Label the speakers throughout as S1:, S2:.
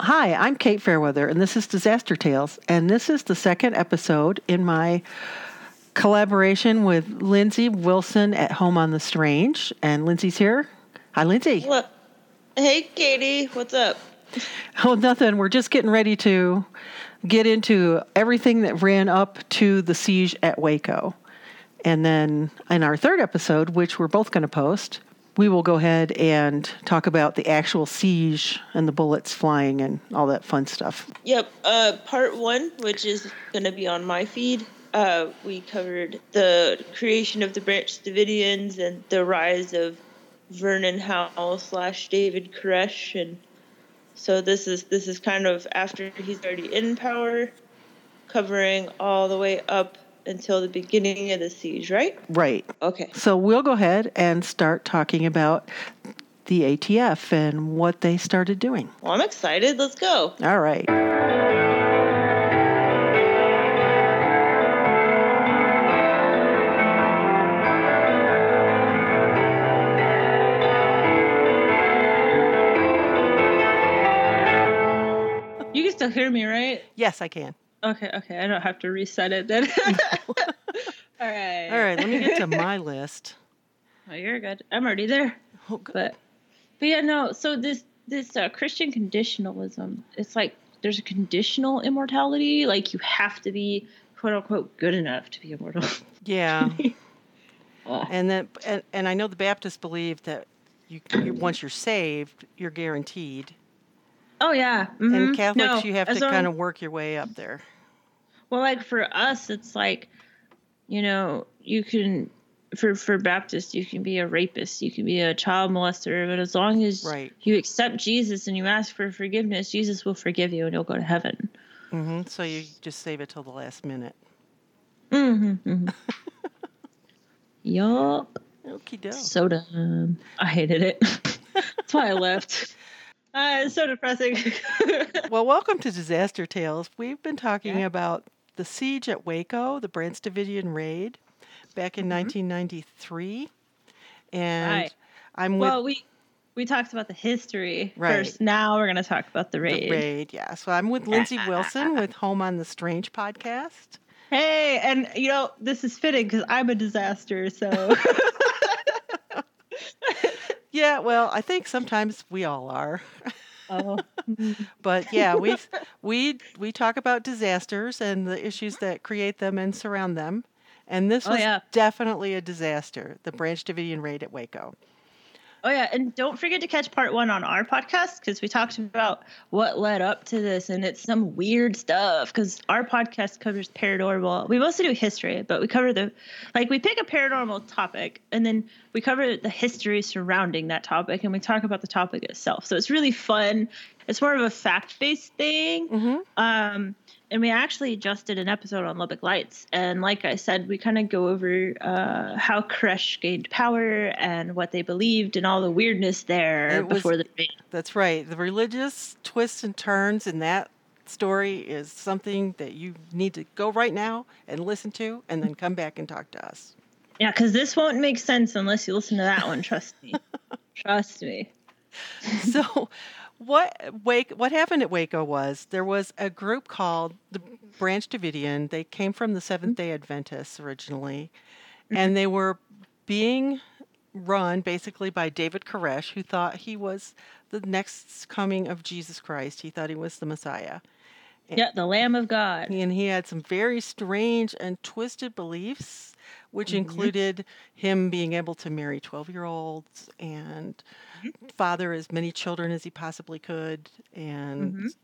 S1: Hi, I'm Kate Fairweather, and this is Disaster Tales. And this is the second episode in my collaboration with Lindsay Wilson at Home on the Strange. And Lindsay's here. Hi, Lindsay.
S2: Hey, Katie. What's up?
S1: Oh, nothing. We're just getting ready to get into everything that ran up to the siege at Waco. And then in our third episode, which we're both going to post, we will go ahead and talk about the actual siege and the bullets flying and all that fun stuff.
S2: Yep. Uh, part one, which is going to be on my feed, uh, we covered the creation of the Branch Davidians and the rise of Vernon Howell slash David Koresh, and so this is this is kind of after he's already in power, covering all the way up until the beginning of the siege, right?
S1: Right.
S2: Okay.
S1: So we'll go ahead and start talking about the ATF and what they started doing.
S2: Well, I'm excited. Let's go.
S1: All right.
S2: You can still hear me, right?
S1: Yes, I can.
S2: Okay, okay. I don't have to reset it then. All right.
S1: All right, let me get to my list.
S2: Oh, you're good. I'm already there.
S1: Oh, good.
S2: But, but yeah, no. So this this uh, Christian conditionalism, it's like there's a conditional immortality. Like you have to be quote unquote good enough to be immortal.
S1: Yeah.
S2: Ugh.
S1: And then and, and I know the Baptists believe that you, you once you're saved, you're guaranteed.
S2: Oh yeah.
S1: And
S2: mhm.
S1: Catholics
S2: No,
S1: you have to kind of work your way up there.
S2: Well, like for us, it's like, you know, you can for for Baptists, you can be a rapist, you can be a child molester, but as long as
S1: Right.
S2: you accept Jesus and you ask for forgiveness, Jesus will forgive you and you'll go to heaven.
S1: hmm So you just save it till the last minute.
S2: Mm-hmm. yup.
S1: Okie doke.
S2: So dumb. I hated it. That's why I left. Uh, it's so depressing.
S1: Well, welcome to Disaster Tales. We've been talking about the siege at Waco, the Branch Davidian raid, back in 1993, and
S2: Mm-hmm. Right.
S1: I'm with
S2: well, we we talked about the history
S1: Right.
S2: first. Now we're gonna talk about the raid.
S1: the raid. Yeah, so I'm with Lindsay Wilson with Home on the Strange podcast.
S2: Hey, and you know this is fitting because I'm a disaster. So
S1: Yeah, well, I think sometimes we all are,
S2: oh,
S1: but yeah, we we we talk about disasters and the issues that create them and surround them. And this
S2: Oh,
S1: was
S2: yeah.
S1: definitely a disaster, the Branch Davidian raid at Waco.
S2: Oh yeah, and don't forget to catch part one on our podcast because we talked about what led up to this, and it's some weird stuff. Because our podcast covers paranormal. We mostly do history, but we cover the like we pick a paranormal topic, and then we cover the history surrounding that topic, and we talk about the topic itself. So it's really fun. It's more of a fact-based thing.
S1: hmm
S2: Um, and we actually just did an episode on Lubbock Lights. And like I said, we kind of go over uh, how Koresh gained power and what they believed and all the weirdness there
S1: was-
S2: before the raid.
S1: That's right. The religious twists and turns in that story is something that you need to go right now and listen to, and then come back and talk to us.
S2: Yeah, because this won't make sense unless you listen to that one. Trust me. Trust me.
S1: so, what Wake? What happened at Waco was there was a group called the Branch Davidian. They came from the Seventh Day Adventists originally, mm-hmm. and they were being run basically by David Koresh, who thought he was the next coming of Jesus Christ. He thought he was the Messiah.
S2: Yeah, the Lamb of God.
S1: and he had some very strange and twisted beliefs, which
S2: Mhm.
S1: included him being able to marry 12 year olds and father as many children as he possibly could. And
S2: Mhm.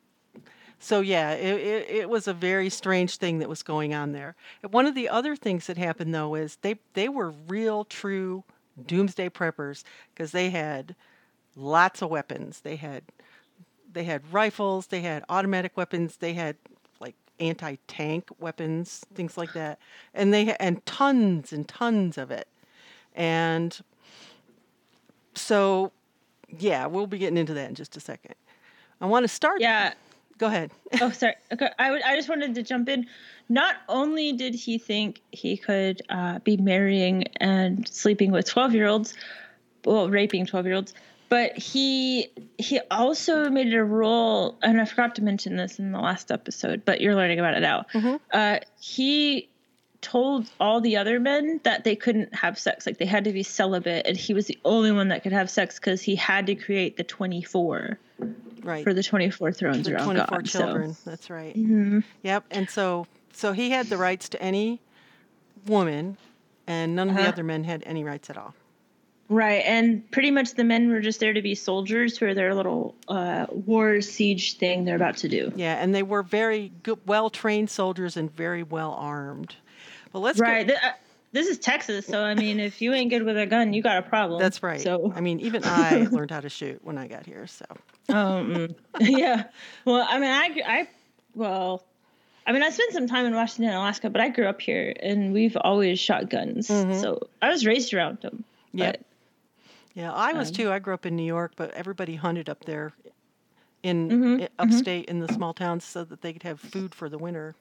S1: so, yeah, it, it, it was a very strange thing that was going on there. And one of the other things that happened, though, is they, they were real, true doomsday preppers because they had lots of weapons. They had they had rifles, they had automatic weapons, they had like anti-tank weapons, things like that, and they and tons and tons of it. And so, yeah, we'll be getting into that in just a second. I want to start.
S2: Yeah.
S1: Go ahead.
S2: oh sorry okay I I just wanted to jump in not only did he think he could uh, be marrying and sleeping with 12 year olds well raping 12 year olds but he he also made it a rule, and I forgot to mention this in the last episode, but you're learning about it now.
S1: Mhm.
S2: Uh, he told all the other men that they couldn't have sex, like they had to be celibate, and he was the only one that could have sex because he had to create the 24
S1: Right.
S2: for the 24 thrones
S1: the
S2: around
S1: 24
S2: God.
S1: children. That's right.
S2: So. Mhm.
S1: Yep. And so so he had the rights to any woman and none of the
S2: Uh-huh.
S1: other men had any rights at all.
S2: Right, and pretty much the men were just there to be soldiers for their little uh, war siege thing they're about to do.
S1: Yeah, and they were very good, well-trained soldiers and very well armed. But let's go-
S2: Right. Th- uh, this is Texas, so I mean, if you ain't good with a gun, you got a problem.
S1: That's right.
S2: So,
S1: I mean, even I learned how to shoot when I got here. So
S2: um, yeah. Well, I mean, I, I, well, I mean, I spent some time in Washington, Alaska, but I grew up here, and we've always shot guns.
S1: Mhm.
S2: So I was raised around them.
S1: Yep. Yeah, I was
S2: Um,
S1: too. I grew up in New York, but everybody hunted up there in
S2: Mhm,
S1: i- upstate in the small towns so that they could have food for the winter.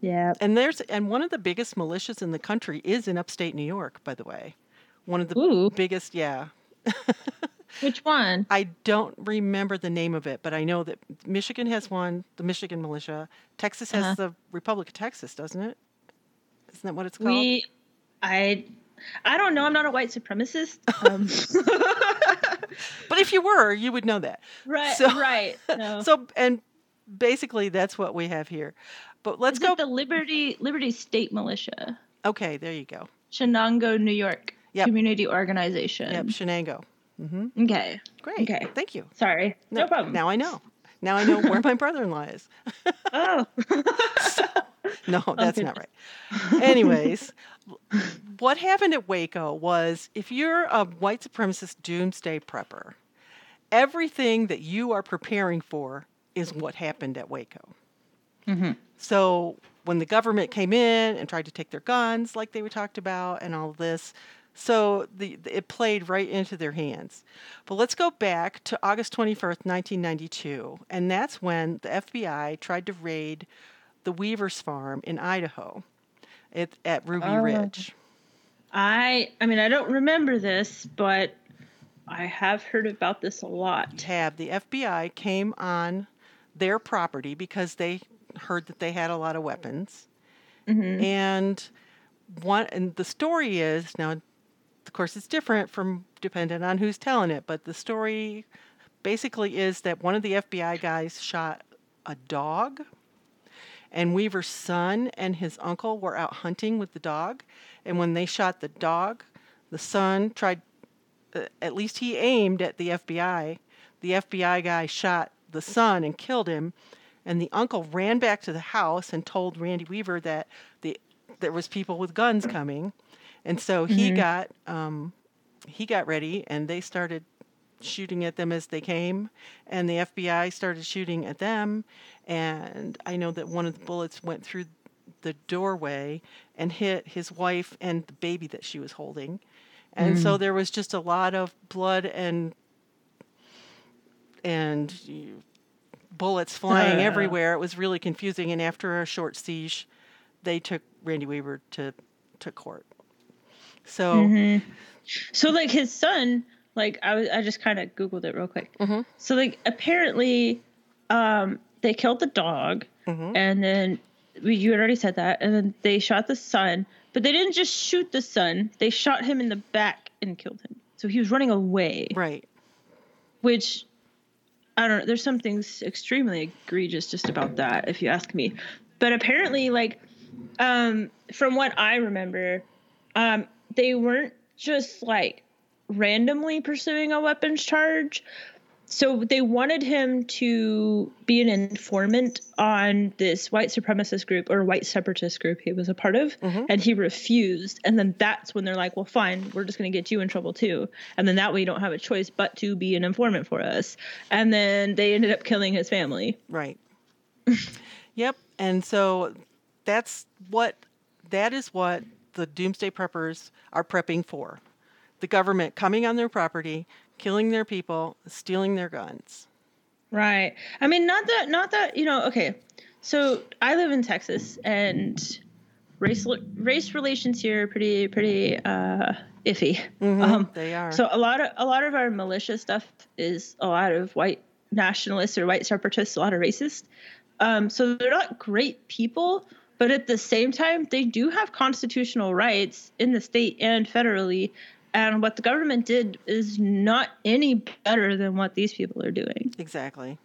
S2: yeah.
S1: And there's and one of the biggest militias in the country is in upstate New York, by the way. One of the
S2: Ooh.
S1: biggest, yeah.
S2: Which one?
S1: I don't remember the name of it, but I know that Michigan has one, the Michigan militia. Texas has
S2: Uh-huh.
S1: the Republic of Texas, doesn't it? Isn't that what it's called?
S2: We, I, I don't know. I'm not a white supremacist. Um,
S1: but if you were, you would know that.
S2: right.
S1: So-
S2: right. No.
S1: So and basically that's what we have here. But let's
S2: Is
S1: go
S2: the Liberty Liberty State Militia,
S1: Okay, there you go.
S2: Chenango, New York
S1: Yep.
S2: community organization.
S1: Yep, Chenango. hmm
S2: Okay.
S1: Great.
S2: Okay.
S1: Thank you.
S2: Sorry. No, problem.
S1: Now I know. Now I know where my brother-in-law is.
S2: Oh.
S1: No, that's not right. Anyways, what happened at Waco was if you're a white supremacist doomsday prepper, everything that you are preparing for is what happened at Waco.
S2: Mhm.
S1: So when the government came in and tried to take their guns, like they were talked about, and all this, so the, it played right into their hands. But let's go back to August 21st, 1992, and that's when the FBI tried to raid the Weavers Farm in Idaho at, at Ruby
S2: Oh.
S1: Ridge.
S2: I I mean I don't remember this, but I have heard about this a lot.
S1: Tab the FBI came on their property because they heard that they had a lot of weapons.
S2: Mhm.
S1: And one and the story is now of course it's different from dependent on who's telling it, but the story basically is that one of the FBI guys shot a dog and Weaver's son and his uncle were out hunting with the dog and when they shot the dog, the son tried uh, at least he aimed at the FBI. The FBI guy shot the son and killed him, and the uncle ran back to the house and told Randy Weaver that the there was people with guns coming, and so he got um, he got ready, and they started shooting at them as they came, and the FBI started shooting at them, and I know that one of the bullets went through the doorway and hit his wife and the baby that she was holding. And so there was just a lot of blood and and bullets flying
S2: Uh.
S1: everywhere. It was really confusing. And after a short siege, they took Randy Weaver to to court. So
S2: Mhm. So like his son, like I was, I just kind of googled it real quick.
S1: Mhm.
S2: So like apparently, um, they killed the dog,
S1: Mhm.
S2: and then we- you had already said that, and then they shot the son, but they didn't just shoot the son; they shot him in the back and killed him. So he was running away,
S1: right,
S2: which I don't know. There's something extremely egregious just about that, if you ask me. But apparently, like, um, from what I remember, um, they weren't just like randomly pursuing a weapons charge. So they wanted him to be an informant on this white supremacist group or white separatist group he was a part of,
S1: Mhm.
S2: and he refused. And then that's when they're like, "Well, fine, we're just going to get you in trouble too." And then that way you don't have a choice but to be an informant for us. And then they ended up killing his family.
S1: right. yep. And so that's what that is what the doomsday preppers are prepping for. The government coming on their property, killing their people, stealing their guns.
S2: Right. I mean, not that, not that, you know, okay. So I live in Texas and race, race relations here are pretty, pretty, uh, iffy.
S1: Mhm,
S2: Um,
S1: they are.
S2: so a lot of a lot of our militia stuff is a lot of white nationalists or white separatists, a lot of racists. Um, so they're not great people, but at the same time, they do have constitutional rights in the state and federally. And what the government did is not any better than what these people are doing.
S1: exactly.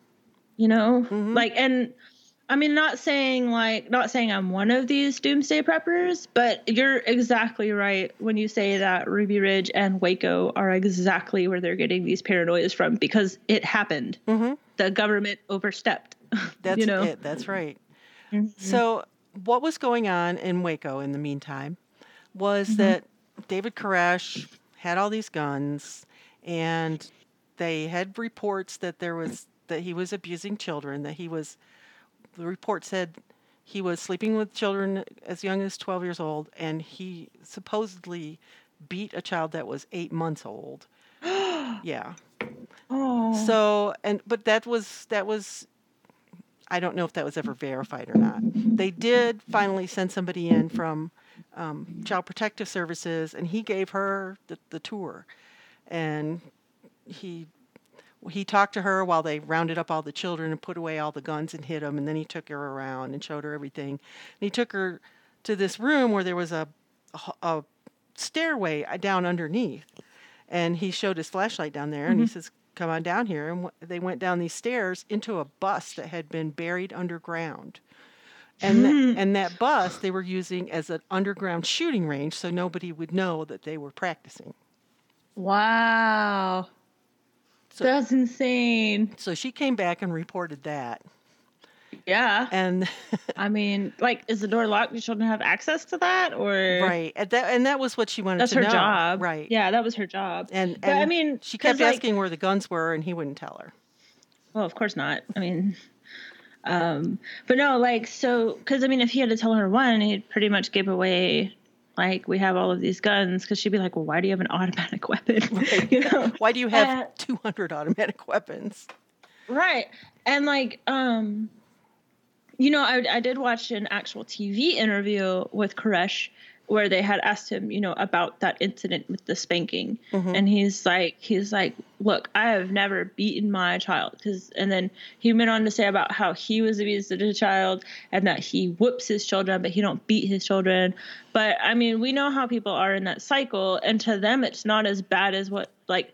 S2: You know,
S1: Mhm.
S2: like, and I mean, not saying like, not saying I'm one of these doomsday preppers, but you're exactly right when you say that Ruby Ridge and Waco are exactly where they're getting these paranoias from because it happened.
S1: hmm
S2: The government overstepped.
S1: That's
S2: you know,
S1: it. That's right.
S2: Mhm.
S1: So, what was going on in Waco in the meantime was
S2: Mm-hmm.
S1: that David Koresh had all these guns, and they had reports that there was that he was abusing children. That he was, the report said he was sleeping with children as young as 12 years old, and he supposedly beat a child that was eight months old. yeah.
S2: oh,
S1: So and but that was that was I don't know if that was ever verified or not. They did finally send somebody in from um, Child Protective Services, and he gave her the, the tour, and he he talked to her while they rounded up all the children and put away all the guns and hid them, and then he took her around and showed her everything. And he took her to this room where there was a a stairway uh, down underneath, and he showed his flashlight down there, and he says, "Come on down here." And w- they went down these stairs into a bus that had been buried underground. And, tha- hmm. and that bus they were using as an underground shooting range so nobody would know that they were practicing.
S2: wow,
S1: So-
S2: that's insane.
S1: So she came back and reported that.
S2: Yeah,
S1: And
S2: I mean, like, is the door locked? Do children have access to that, or
S1: right, and that and that was what she wanted
S2: That's her
S1: know.
S2: job,
S1: Right.
S2: Yeah, that was her job.
S1: And,
S2: But, I mean,
S1: she kept
S2: like-
S1: asking where the guns were, and he wouldn't tell her.
S2: Well, of course not. I mean, um, but no, like, so, because I mean, if he had to tell her one, he'd pretty much give away, like, we have all of these guns, because she'd be like, well, why do you have an automatic weapon? you know?
S1: Why do you have
S2: Uh,
S1: 200 automatic weapons?
S2: Right. And like, um, you know, I, I did watch an actual TV interview with Koresh where they had asked him, you know, about that incident with the spanking. Mm-hmm. And he's like, he's like, look, I have never beaten my child. Cause, and then he went on to say about how he was abused as a child and that he whoops his children, but he don't beat his children. But I mean, we know how people are in that cycle. And to them, it's not as bad as what, like,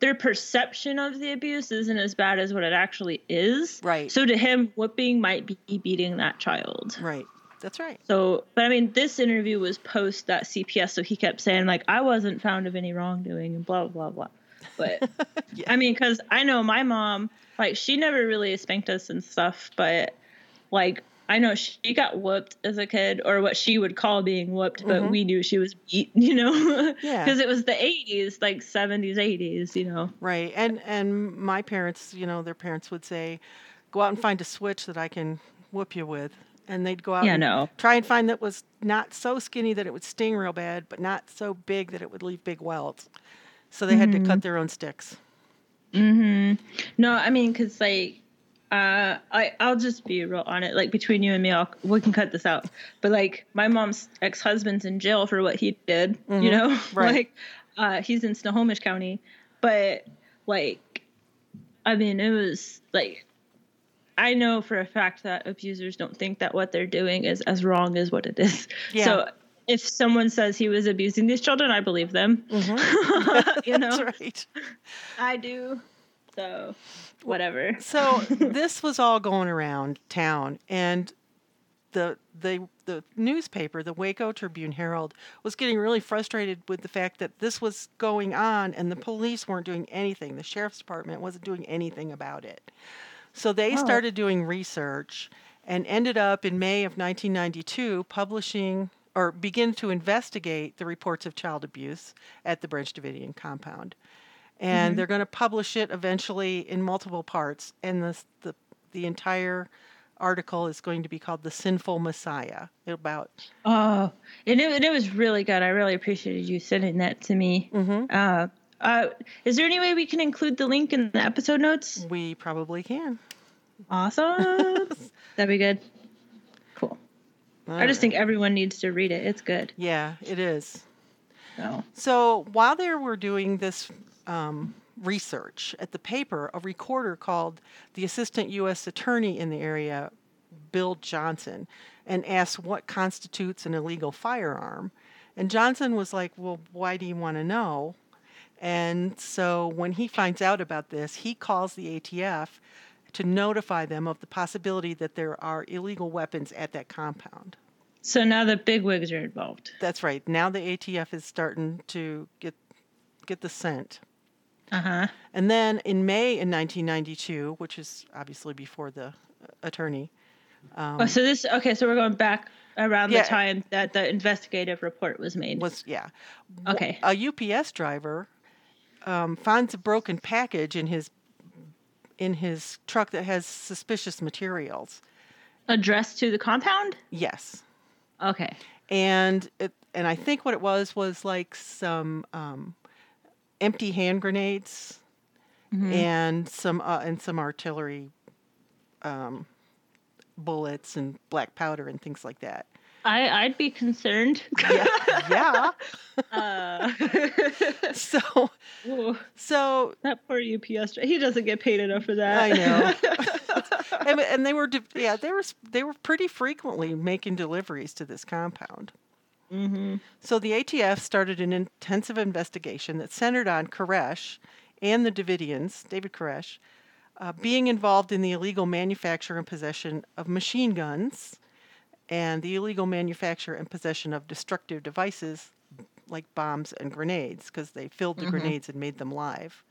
S2: their perception of the abuse isn't as bad as what it actually is.
S1: Right.
S2: So to him, whooping might be beating that child.
S1: Right. That's right.
S2: So, but I mean, this interview was post that CPS, so he kept saying like, "I wasn't found of any wrongdoing" and blah blah blah. But
S1: Yeah.
S2: I mean, because I know my mom, like, she never really spanked us and stuff, but like. I know she got whooped as a kid, or what she would call being whooped, but we knew she was beat, you know,
S1: Mm-hmm. Yeah.
S2: because it was the '80s, like '70s, '80s, you know.
S1: Right. And and my parents, you know, their parents would say, "Go out and find a switch that I can whoop you with." And they'd go out
S2: Yeah,
S1: and
S2: no.
S1: try and find that was not so skinny that it would sting real bad, but not so big that it would leave big welts. So they had to cut their own sticks. Mm-hmm.
S2: No, I mean, cause like, uh, I I'll just be real on it. Like between you and me, I'll, we can cut this out. But like, my mom's ex husband's in jail for what he did. You know,
S1: Mm-hmm. Right.
S2: like, uh, he's in Snohomish County. But like, I mean, it was like, I know for a fact that abusers don't think that what they're doing is as wrong as what it is.
S1: Yeah.
S2: So. If someone says he was abusing these children, I believe them. Mm-hmm. you know,
S1: That's right.
S2: I do. So, whatever.
S1: So this was all going around town, and the the the newspaper, the Waco Tribune Herald, was getting really frustrated with the fact that this was going on, and the police weren't doing anything. The sheriff's department wasn't doing anything about it. So they
S2: Oh.
S1: started doing research, and ended up in May of 1992 publishing or begin to investigate the reports of child abuse at the Branch Davidian compound and they're going to publish it eventually in multiple parts and the, the the entire article is going to be called the sinful messiah about
S2: Oh, and it, it was really good. I really appreciated you sending that to me.
S1: Mhm.
S2: Uh, uh, is there any way we can include the link in the episode notes?
S1: we probably can
S2: Awesome. That'd be good. Cool. I just
S1: Alright.
S2: think everyone needs to read it. It's good.
S1: yeah it is
S2: No.
S1: So while they were doing this um, research at the paper, a recorder called the assistant U.S. attorney in the area, Bill Johnson, and asked what constitutes an illegal firearm. And Johnson was like, Well, why do you want to know? And so when he finds out about this, he calls the ATF to notify them of the possibility that there are illegal weapons at that compound.
S2: So now the big wigs are involved.
S1: That's right. Now the ATF is starting to get get the scent.
S2: Uh huh.
S1: And then in May in 1992, which is obviously before the uh, attorney,
S2: oh, so this okay. So we're going back around
S1: Yeah.
S2: the time that the investigative report was made.
S1: was yeah,
S2: Okay.
S1: a UPS driver um, finds a broken package in his in his truck that has suspicious materials.
S2: Addressed to the compound.
S1: Yes,
S2: Okay.
S1: and it and I think what it was was like some um, empty hand grenades and some uh, and some artillery um, bullets and black powder and things like that.
S2: I I'd be concerned.
S1: Yeah, yeah.
S2: uh,
S1: So
S2: ooh,
S1: so
S2: that poor UPS. He doesn't get paid enough for that.
S1: I know. and, and they were yeah they were they were pretty frequently making deliveries to this compound.
S2: mm-hmm.
S1: So the ATF started an intensive investigation that centered on Koresh and the Davidians, David Koresh, uh, being involved in the illegal manufacture and possession of machine guns and the illegal manufacture and possession of destructive devices like bombs and grenades because they filled the mm-hmm. grenades and made them live.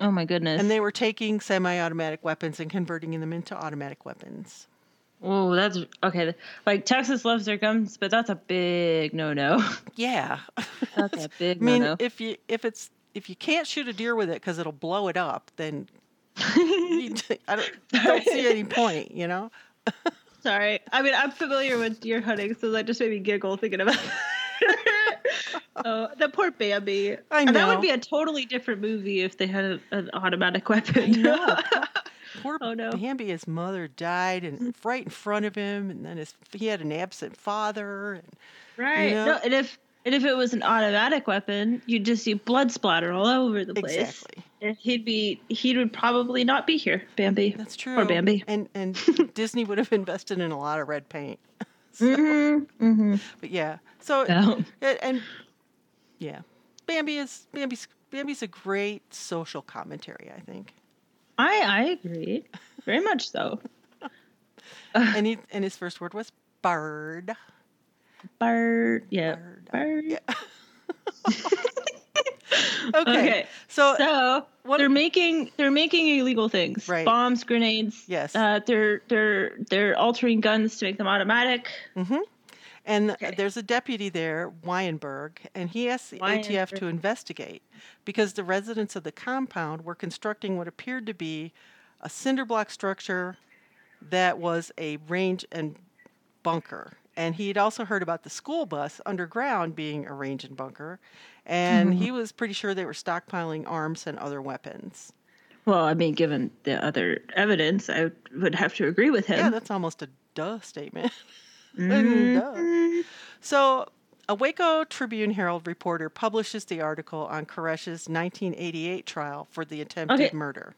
S2: Oh my goodness.
S1: And they were taking semi automatic weapons and converting them into automatic weapons.
S2: Oh, that's okay. Like Texas loves their guns, but that's a big no-no.
S1: Yeah.
S2: That's a big
S1: I mean,
S2: no-no.
S1: if you if it's if you can't shoot a deer with it because it'll blow it up, then you, I don't, don't see any point, you know.
S2: Sorry. I mean, I'm familiar with deer hunting, so that just made me giggle thinking about it. oh, the poor Bambi.
S1: I
S2: And that would be a totally different movie if they had a, an automatic weapon.
S1: Know. Poor
S2: Oh, no.
S1: Bambi, his mother died, and right in front of him, and then his he had an absent father, and
S2: right.
S1: know?
S2: No, and if and if it was an automatic weapon, you'd just see blood splatter all over the place.
S1: exactly
S2: And he'd be he would probably not be here, Bambi.
S1: that's true.
S2: Poor Bambi.
S1: and and Disney would have invested in a lot of red paint.
S2: Mm-hmm. Mm-hmm.
S1: But yeah, so
S2: No.
S1: and, and yeah, Bambi is Bambi's Bambi's a great social commentary, I think.
S2: I I agree. Very much so.
S1: and he and his first word was bird.
S2: Bird. Yeah.
S1: Bird.
S2: Bird.
S1: Yeah. okay.
S2: Okay.
S1: So,
S2: So
S1: what-
S2: they're making they're making illegal things.
S1: Right.
S2: Bombs, grenades.
S1: Yes.
S2: Uh, they're they're they're altering guns to make them automatic. Mm-hmm.
S1: And
S2: okay.
S1: there's a deputy there, Weinberg, and he asked the ATF to investigate because the residents of the compound were constructing what appeared to be a cinder block structure that was a range and bunker. And he'd also heard about the school bus underground being a range and bunker, and
S2: Mm-hmm.
S1: he was pretty sure they were stockpiling arms and other weapons.
S2: Well, I mean, given the other evidence, I would have to agree with him.
S1: Yeah, that's almost a duh statement.
S2: Mhm.
S1: Duh. So, a Waco Tribune Herald reporter publishes the article on Koresh's 1988 trial for the attempted
S2: Okay.
S1: murder.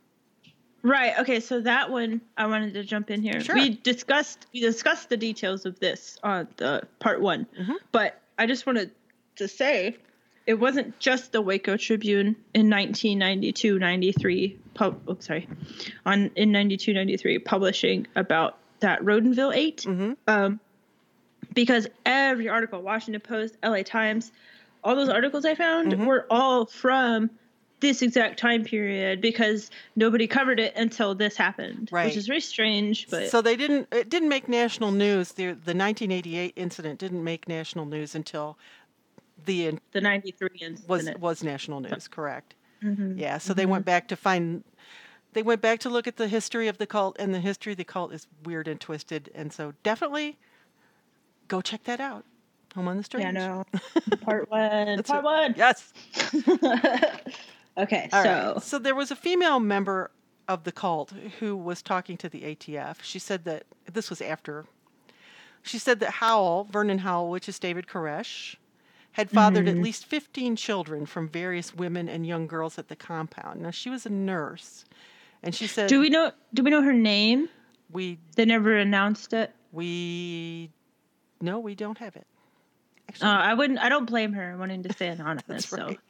S2: Right. Okay. So that one, I wanted to jump in here.
S1: Sure.
S2: We discussed we discussed the details of this on the part one,
S1: Mhm.
S2: but I just wanted to say it wasn't just the Waco Tribune in 1992, 93. Pub, oh, sorry, on in 92, 93 publishing about that Rodenville 8
S1: Mhm.
S2: Um, because every article, Washington Post, LA Times, all those articles I found
S1: Mhm.
S2: were all from this exact time period because nobody covered it until this happened,
S1: Right.
S2: which is very strange. But
S1: So they didn't. It didn't make national news. The the 1988 incident didn't make national news until the
S2: the '93 incident
S1: was was national news. Correct.
S2: Mhm.
S1: Yeah. So they went back to find. They went back to look at the history of the cult, and the history of the cult is weird and twisted. And so definitely go check that out. Home on the Strange.
S2: Yeah, no. Part one. Part
S1: it.
S2: one.
S1: Yes.
S2: okay,
S1: All
S2: so
S1: right. So there was a female member of the cult who was talking to the ATF. She said that this was after. She said that Howell, Vernon Howell, which is David Koresh, had fathered at mm-hmm. least 15 children from various women and young girls at the compound. Now, she was a nurse, and she said,
S2: Do we know? Do we know her name?
S1: we,
S2: They never announced it.
S1: we, no, we don't have it.
S2: Uh, I wouldn't. I don't blame her I'm wanting to stay anonymous.
S1: That's
S2: so
S1: right.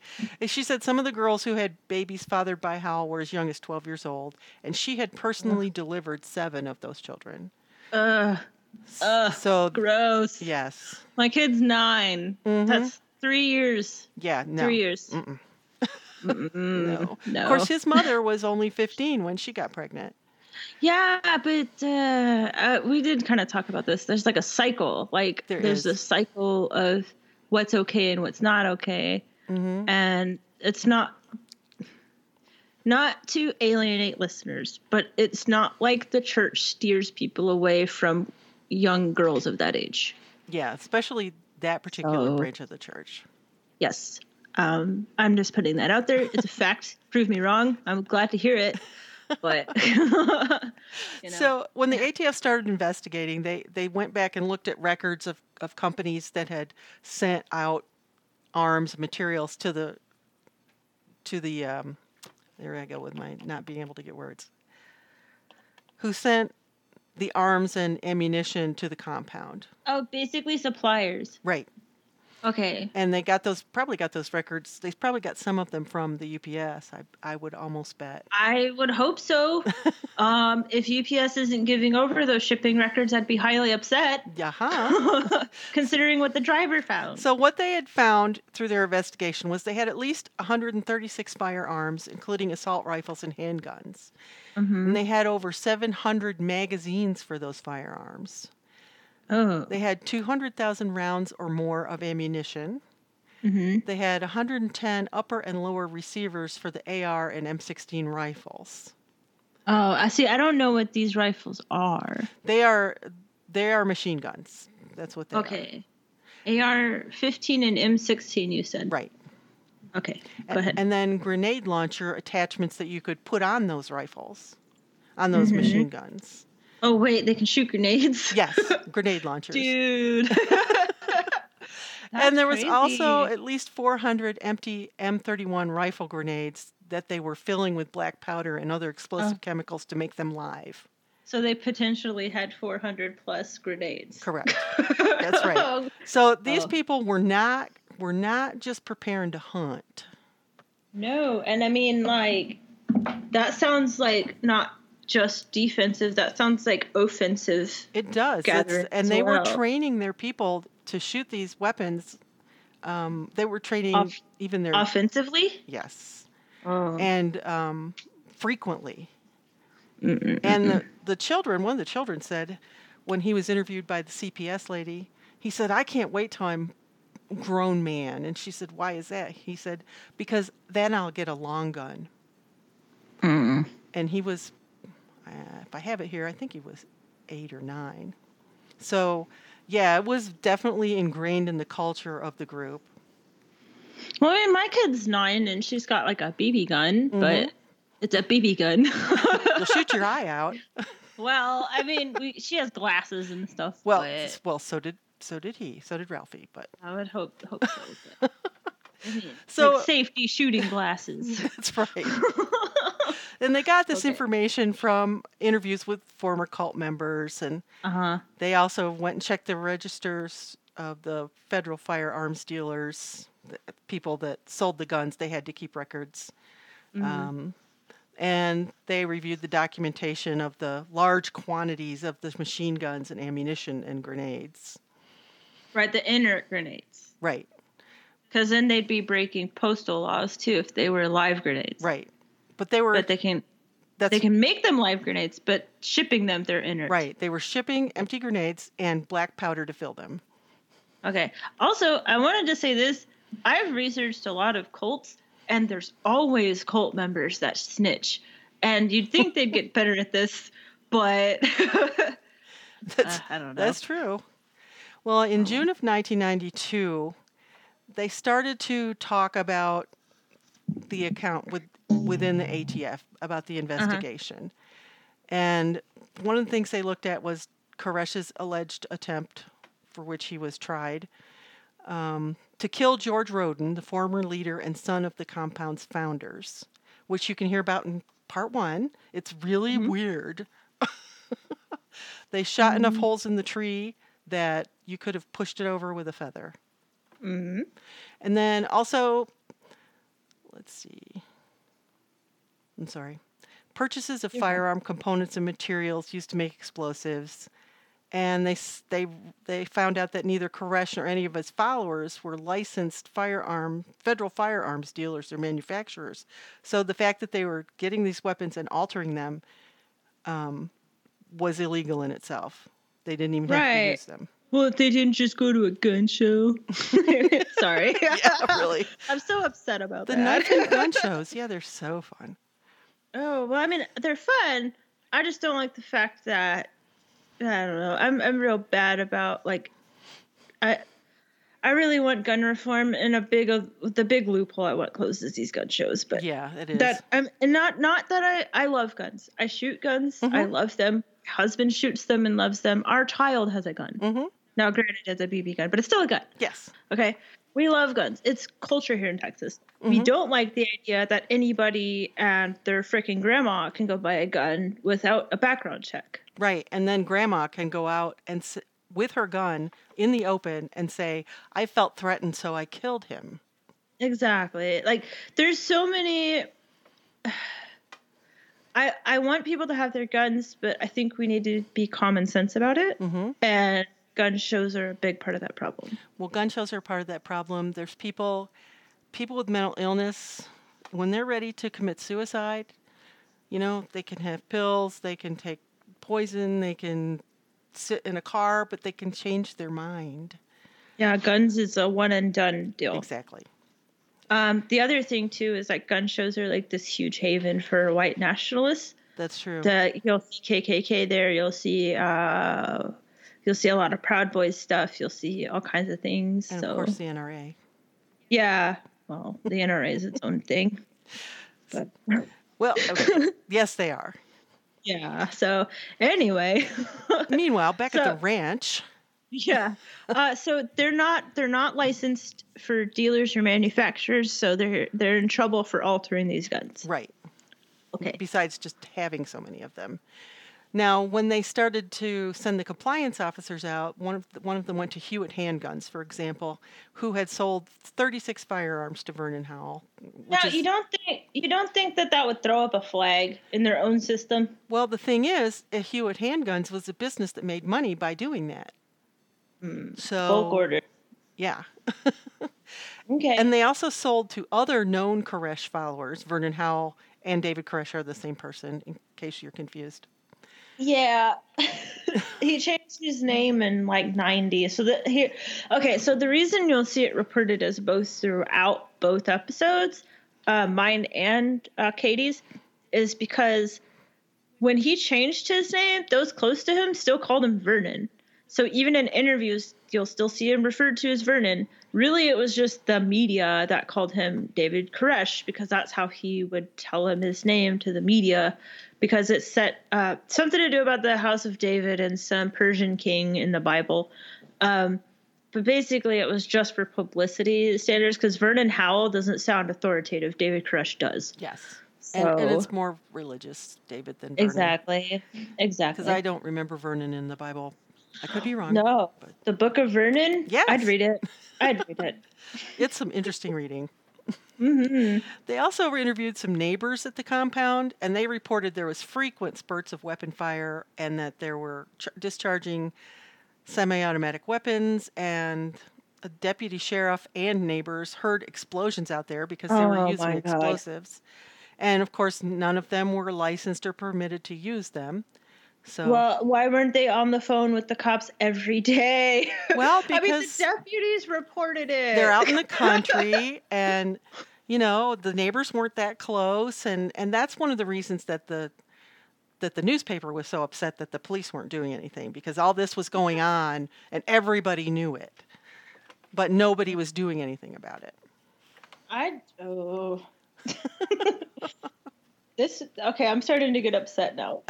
S1: And she said some of the girls who had babies fathered by Howell were as young as 12 years old, and she had personally delivered seven of those children.
S2: Ugh, ugh,
S1: So,
S2: gross.
S1: yes.
S2: My kid's 9
S1: Mhm.
S2: That's three years.
S1: Yeah, no.
S2: Three years.
S1: Mm-mm.
S2: Mm-mm,
S1: No.
S2: no.
S1: Of course, his mother was only 15 when she got pregnant.
S2: Yeah, but uh, uh, we did kind of talk about this. There's like a cycle. Like
S1: There
S2: there's a cycle of what's okay and what's not okay,
S1: hmm
S2: and it's not not to alienate listeners, but it's not like the church steers people away from young girls of that age.
S1: Yeah, especially that particular
S2: So-
S1: branch of the church.
S2: Yes. Um, I'm just putting that out there. It's a fact. Prove me wrong. I'm glad to hear it. But you know.
S1: So when the ATF started investigating, they, they went back and looked at records of, of companies that had sent out arms materials to the to the um, there I go with my not being able to get words. Who sent the arms and ammunition to the compound?
S2: oh, basically suppliers.
S1: Right.
S2: Okay.
S1: And they got those probably got those records. They probably got some of them from the UPS. I I would almost bet.
S2: I would hope so. um, if UPS isn't giving over those shipping records, I'd be highly upset,
S1: Yeah. huh?
S2: considering what the driver found.
S1: So what they had found through their investigation was they had at least 136 firearms, including assault rifles and handguns.
S2: Mhm.
S1: And they had over 700 magazines for those firearms.
S2: Oh.
S1: They had 200,000 rounds or more of ammunition.
S2: hmm
S1: They had 110 upper and lower receivers for the AR and M16 rifles.
S2: Oh, I see. I don't know what these rifles are.
S1: They are they are machine guns. That's what they are.
S2: Okay. AR 15 and M16, you said.
S1: Right.
S2: Okay. Go ahead.
S1: And then grenade launcher attachments that you could put on those rifles, on those
S2: Mhm.
S1: machine guns.
S2: Oh, wait. They can shoot grenades?
S1: Yes, grenade launchers.
S2: Dude.
S1: and there was also at least 400 empty M31 rifle grenades that they were filling with black powder and other explosive
S2: Oh.
S1: chemicals to make them live.
S2: So they potentially had 400 plus grenades.
S1: Correct. That's right. Oh. So these
S2: Oh.
S1: people were not were not just preparing to hunt.
S2: No, and I mean, like, that sounds like not just defensive, that sounds like offensive.
S1: It does. And they were training their people to shoot these weapons. Um, they were training
S2: Off-
S1: even their
S2: Offensively?
S1: yes,
S2: Oh.
S1: and um, frequently.
S2: Mm-mm.
S1: And the, the children, one of the children said, when he was interviewed by the CPS lady, he said, "I can't wait till I'm grown man." And she said, "Why is that?" He said, "Because then I'll get a long gun."
S2: Mm.
S1: And he was, uh, if I have it here, I think he was eight or nine. So, yeah, it was definitely ingrained in the culture of the group.
S2: Well, I mean, my kid's nine and she's got like a BB gun,
S1: Mhm.
S2: but it's a BB gun.
S1: You'll shoot your eye out.
S2: well, I mean, we, she has glasses and stuff.
S1: Well,
S2: but
S1: well, so did so did he. So did Ralphie. But
S2: I would hope, hope so. But, I mean,
S1: So-
S2: like safety shooting glasses.
S1: that's right. and they got this
S2: Okay.
S1: information from interviews with former cult members, and
S2: Uh huh.
S1: they also went and checked the registers of the federal firearms dealers, the people that sold the guns. They had to keep records. Um, and they reviewed the documentation of the large quantities of the machine guns and ammunition and grenades.
S2: Right, the inert grenades.
S1: Right,
S2: Because then they'd be breaking postal laws too if they were live grenades.
S1: right. But they were
S2: But they can
S1: that's
S2: they can make them live grenades, but shipping them they're inert.
S1: right. They were shipping empty grenades and black powder to fill them.
S2: Okay. Also, I wanted to say this. I've researched a lot of cults, and there's always cult members that snitch. And you'd think they'd get better at this, but
S1: That's
S2: Uh, I don't know.
S1: That's true. Well, in June of 1992, they started to talk about the account with within the ATF about the investigation. And one of the things they looked at was Koresh's alleged attempt for which he was tried. Um, to kill George Roden, the former leader and son of the compound's founders, which you can hear about in part one. It's really weird. they shot enough holes in the tree that you could have pushed it over with a feather.
S2: hmm
S1: And then also, let's see. I'm sorry. Purchases of
S2: You're
S1: firearm components and materials used to make explosives. And they they they found out that neither Koresh nor any of his followers were licensed firearm federal firearms dealers or manufacturers. So the fact that they were getting these weapons and altering them um, was illegal in itself. They didn't even have to use them.
S2: Well, if they didn't just go to a gun show. Sorry.
S1: Yeah, really.
S2: I'm so upset about
S1: The
S2: that.
S1: knife and gun shows, yeah, they're so fun.
S2: Oh well, I mean they're fun. I just don't like the fact that I don't know. I'm I'm real bad about like I I really want gun reform and a big of the big loophole at what closes these gun shows, but
S1: Yeah, it is.
S2: that I'm and not not that I I love guns. I shoot guns. I
S1: Mhm.
S2: love them. My husband shoots them and loves them. Our child has a gun.
S1: hmm
S2: Now, granted, it's a BB gun, but it's still a gun.
S1: Yes.
S2: Okay. We love guns. It's culture here in Texas. We
S1: Mhm.
S2: don't like the idea that anybody and their freaking grandma can go buy a gun without a background check.
S1: Right. And then grandma can go out and s- with her gun in the open and say, I felt threatened, so I killed him.
S2: Exactly. Like there's so many I I want people to have their guns, but I think we need to be common sense about it.
S1: hmm
S2: And gun shows are a big part of that problem.
S1: Well, gun shows are part of that problem. There's people, people with mental illness, when they're ready to commit suicide, you know, they can have pills, they can take poison, they can sit in a car, but they can change their mind.
S2: Yeah, guns is a one and done deal.
S1: Exactly.
S2: Um, the other thing too is like gun shows are like this huge haven for white nationalists.
S1: That's true.
S2: The you'll see KKK there. You'll see uh, you'll see a lot of Proud Boys stuff. You'll see all kinds of things.
S1: and
S2: so
S1: of course, the NRA.
S2: yeah, well, the NRA is its own thing. But
S1: Well, okay. yes, they are.
S2: yeah. So anyway,
S1: Meanwhile, back at the ranch,
S2: yeah. Uh, so they're not they're not licensed for dealers or manufacturers. So they're they're in trouble for altering these guns.
S1: right,
S2: Okay.
S1: besides just having so many of them. Now, when they started to send the compliance officers out, one of the, one of them went to Hewitt Handguns, for example, who had sold 36 firearms to Vernon Howell.
S2: Now
S1: is-
S2: you don't think you don't think that that would throw up a flag in their own system?
S1: Well, the thing is, Hewitt Handguns was a business that made money by doing that. Hmm, so,
S2: Bulk order.
S1: yeah.
S2: Okay.
S1: And they also sold to other known Koresh followers. Vernon Howell and David Koresh are the same person, in case you're confused.
S2: Yeah. he changed his name in like 90. So that here Okay, so the reason you'll see it reported as both throughout both episodes, uh, mine and uh, Katie's, is because when he changed his name, those close to him still called him Vernon. So even in interviews, you'll still see him referred to as Vernon. Really, it was just the media that called him David Koresh because that's how he would tell him his name to the media because it set uh, something to do about the House of David and some Persian king in the Bible. Um, but basically, it was just for publicity standards because Vernon Howell doesn't sound authoritative. David Koresh does.
S1: Yes. And, and it's more religious, David, than Vernon.
S2: Exactly. Exactly.
S1: Because I don't remember Vernon in the Bible. I could be wrong.
S2: No,
S1: but-
S2: the Book of Vernon.
S1: Yeah,
S2: I'd read it. I'd read it.
S1: It's some interesting reading.
S2: hmm
S1: They also interviewed some neighbors at the compound, and they reported there was frequent spurts of weapon fire and that there were ch- discharging semi-automatic weapons. And a deputy sheriff and neighbors heard explosions out there because they were
S2: Oh,
S1: using
S2: my God.
S1: explosives. And of course, none of them were licensed or permitted to use them. So,
S2: Well, why weren't they on the phone with the cops every day?
S1: Well,
S2: I mean, the
S1: because
S2: deputies reported it.
S1: they're out in the country and you know the neighbors weren't that close and and that's one of the reasons that the that the newspaper was so upset that the police weren't doing anything because all this was going on and everybody knew it but nobody was doing anything about it
S2: I oh. this okay. I'm starting to get upset now.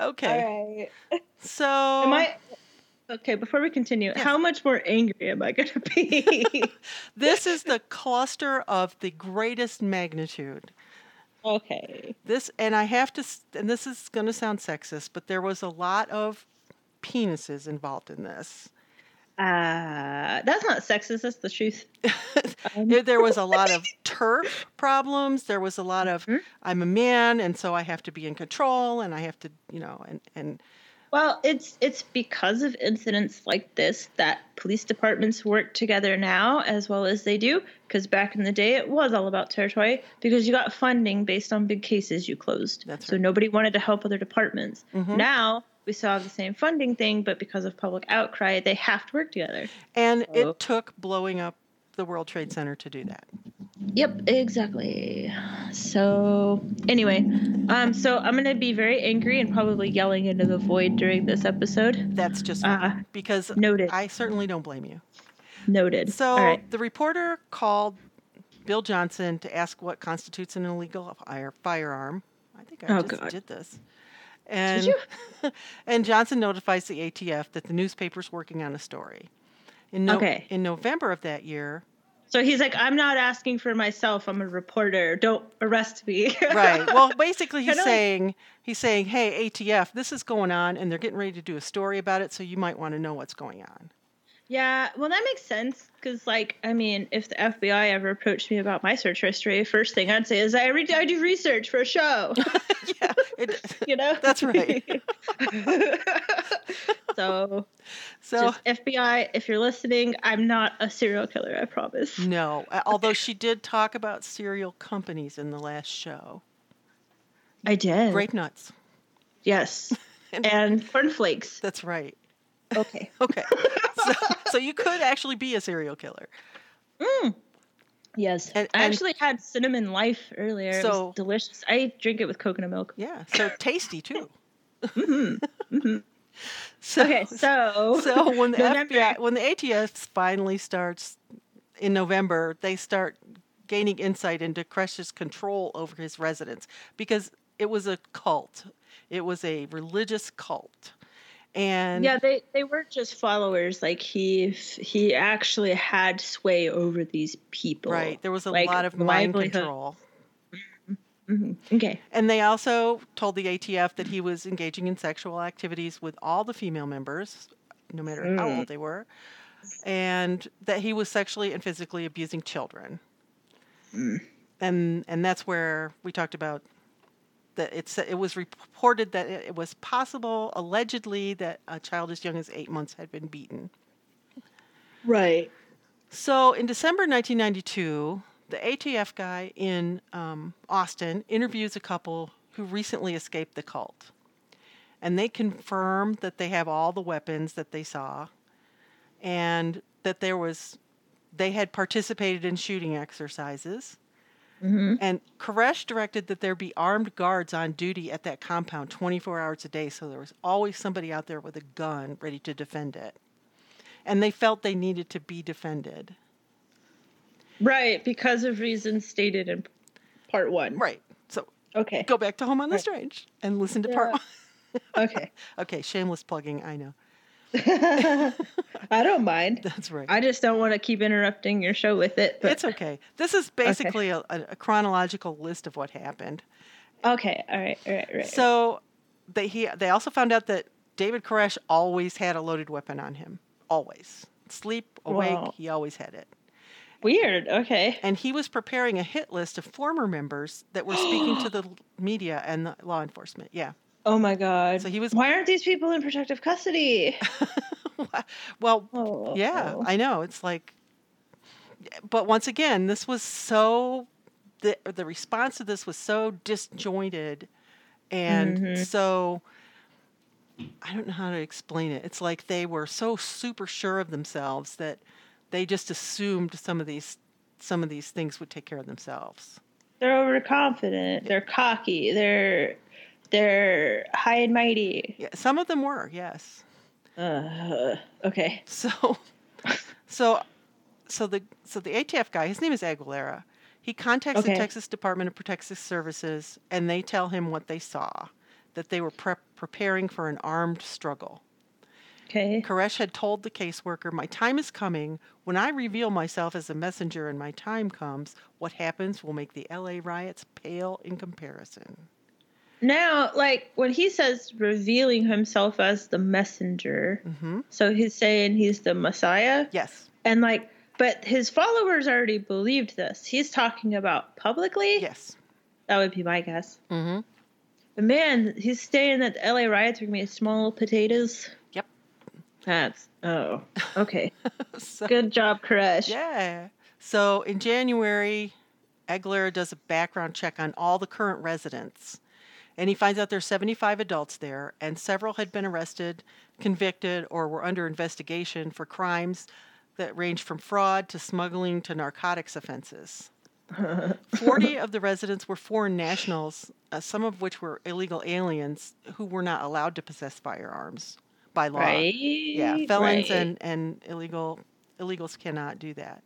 S1: okay
S2: All right.
S1: so
S2: Am I? Okay, before we continue, how much more angry am I going to be?
S1: This is the cluster of the greatest magnitude.
S2: okay.
S1: This, and I have to, and this is going to sound sexist, but there was a lot of penises involved in this.
S2: Uh, that's not sexist. That's the truth. Um,
S1: There- was a lot of turf problems. There was a lot of,
S2: Mhm.
S1: I'm a man, and so I have to be in control, and I have to, you know, and and
S2: Well, it's it's because of incidents like this that police departments work together now as well as they do. Because back in the day, it was all about territory because you got funding based on big cases you closed.
S1: That's
S2: so
S1: right.
S2: nobody wanted to help other departments.
S1: Mhm.
S2: Now we still have the same funding thing, but because of public outcry, they have to work together.
S1: and
S2: Oh.
S1: it took blowing up the World Trade Center to do that.
S2: Yep, exactly. So anyway, um, so I'm gonna be very angry and probably yelling into the void during this episode.
S1: That's just
S2: Uh,
S1: because
S2: noted.
S1: I certainly don't blame you.
S2: Noted.
S1: So
S2: All right.
S1: the reporter called Bill Johnson to ask what constitutes an illegal fire, firearm. I think I
S2: Oh,
S1: just
S2: God.
S1: did this. And
S2: you?
S1: and Johnson notifies the ATF that the newspaper's working on a story. In no,
S2: Okay.
S1: in November of that year,
S2: So he's like, I'm not asking for myself. I'm a reporter. Don't arrest me.
S1: right. Well, basically he's
S2: Kinda like-
S1: saying he's saying, "Hey, ATF, this is going on and they're getting ready to do a story about it, so you might want to know what's going on."
S2: Yeah, well, that makes sense. Because, like, I mean, if the FBI ever approached me about my search history, first thing I'd say is, I, re- I do research for a show.
S1: yeah. It,
S2: you know?
S1: That's right.
S2: so,
S1: so
S2: FBI, if you're listening, I'm not a serial killer, I promise.
S1: No, although she did talk about cereal companies in the last show.
S2: I did.
S1: Grape nuts.
S2: Yes. and cornflakes.
S1: That's right.
S2: Okay.
S1: Okay. so, so you could actually be a serial killer.
S2: Yes.
S1: And-
S2: I actually had cinnamon life earlier. it
S1: So-
S2: was delicious. I drink it with coconut milk.
S1: Yeah. So tasty too.
S2: Mhm.
S1: So,
S2: Okay, so
S1: so when the
S2: November-
S1: FBI, when the ATF finally starts in November, they start gaining insight into Koresh's control over his residence because it was a cult. It was a religious cult. And
S2: yeah, they they weren't just followers. Like he he actually had sway over these people.
S1: right, there was a
S2: Like,
S1: lot of mind control.
S2: Mhm. Okay.
S1: And they also told the ATF that he was engaging in sexual activities with all the female members, no matter how
S2: Mm.
S1: old they were, and that he was sexually and physically abusing children.
S2: Mm.
S1: And and that's where we talked about that it's it was reported that it, was possible allegedly that a child as young as 8 months had been beaten.
S2: Right.
S1: So in December 1992, the ATF guy in um, Austin interviews a couple who recently escaped the cult. And they confirm that they have all the weapons that they saw and that there was they had participated in shooting exercises.
S2: Hmm
S1: And Koresh directed that there be armed guards on duty at that compound 24 hours a day, so there was always somebody out there with a gun ready to defend it. And they felt they needed to be defended.
S2: Right, because of reasons stated in part one.
S1: Right. So
S2: Okay.
S1: go back to Home on the
S2: Right.
S1: Strange and listen to part one.
S2: Okay.
S1: Okay, shameless plugging, I know.
S2: I don't mind.
S1: That's right.
S2: I just don't want to keep interrupting your show with it. But
S1: it's okay. This is basically a, a, a chronological list of what happened.
S2: okay. All right. All right. Right.
S1: So they he they also found out that David Koresh always had a loaded weapon on him. Always. Sleep, awake,
S2: Wow.
S1: he always had it.
S2: weird. Okay.
S1: And he was preparing a hit list of former members that were speaking to the media and the law enforcement. Yeah.
S2: Oh my god.
S1: So he was
S2: Why aren't these people in protective custody?
S1: well,
S2: Oh.
S1: yeah, I know. It's like but once again, this was so the the response to this was so disjointed and
S2: Mhm.
S1: so I don't know how to explain it. It's like they were so super sure of themselves that they just assumed some of these some of these things would take care of themselves.
S2: They're overconfident. They're cocky. They're they're high and mighty.
S1: Yeah, some of them were, yes.
S2: Uh, okay.
S1: So, so, so the so the ATF guy, his name is Aguilera. He contacts the Texas Department of Protective Services, and they tell him what they saw, that they were prep preparing for an armed struggle.
S2: Okay.
S1: Koresh had told the caseworker, My time is coming. When I reveal myself as a messenger and my time comes, what happens will make the LA riots pale in comparison.
S2: Now, like when he says revealing himself as the messenger,
S1: hmm
S2: so he's saying he's the Messiah,
S1: Yes.
S2: and like, but his followers already believed this. He's talking about publicly.
S1: Yes.
S2: That would be my guess.
S1: hmm
S2: But man, he's saying that the LA riots are gonna be small potatoes.
S1: Yep.
S2: That's oh okay.
S1: So,
S2: Good job, Koresh.
S1: yeah. So in January, Aguilera does a background check on all the current residents. And he finds out there's 75 adults there, and several had been arrested, convicted, or were under investigation for crimes that range from fraud to smuggling to narcotics offenses. 40 of the residents were foreign nationals, uh, some of which were illegal aliens who were not allowed to possess firearms by law.
S2: Right.
S1: Yeah, felons
S2: right.
S1: and, and illegal illegals cannot do that.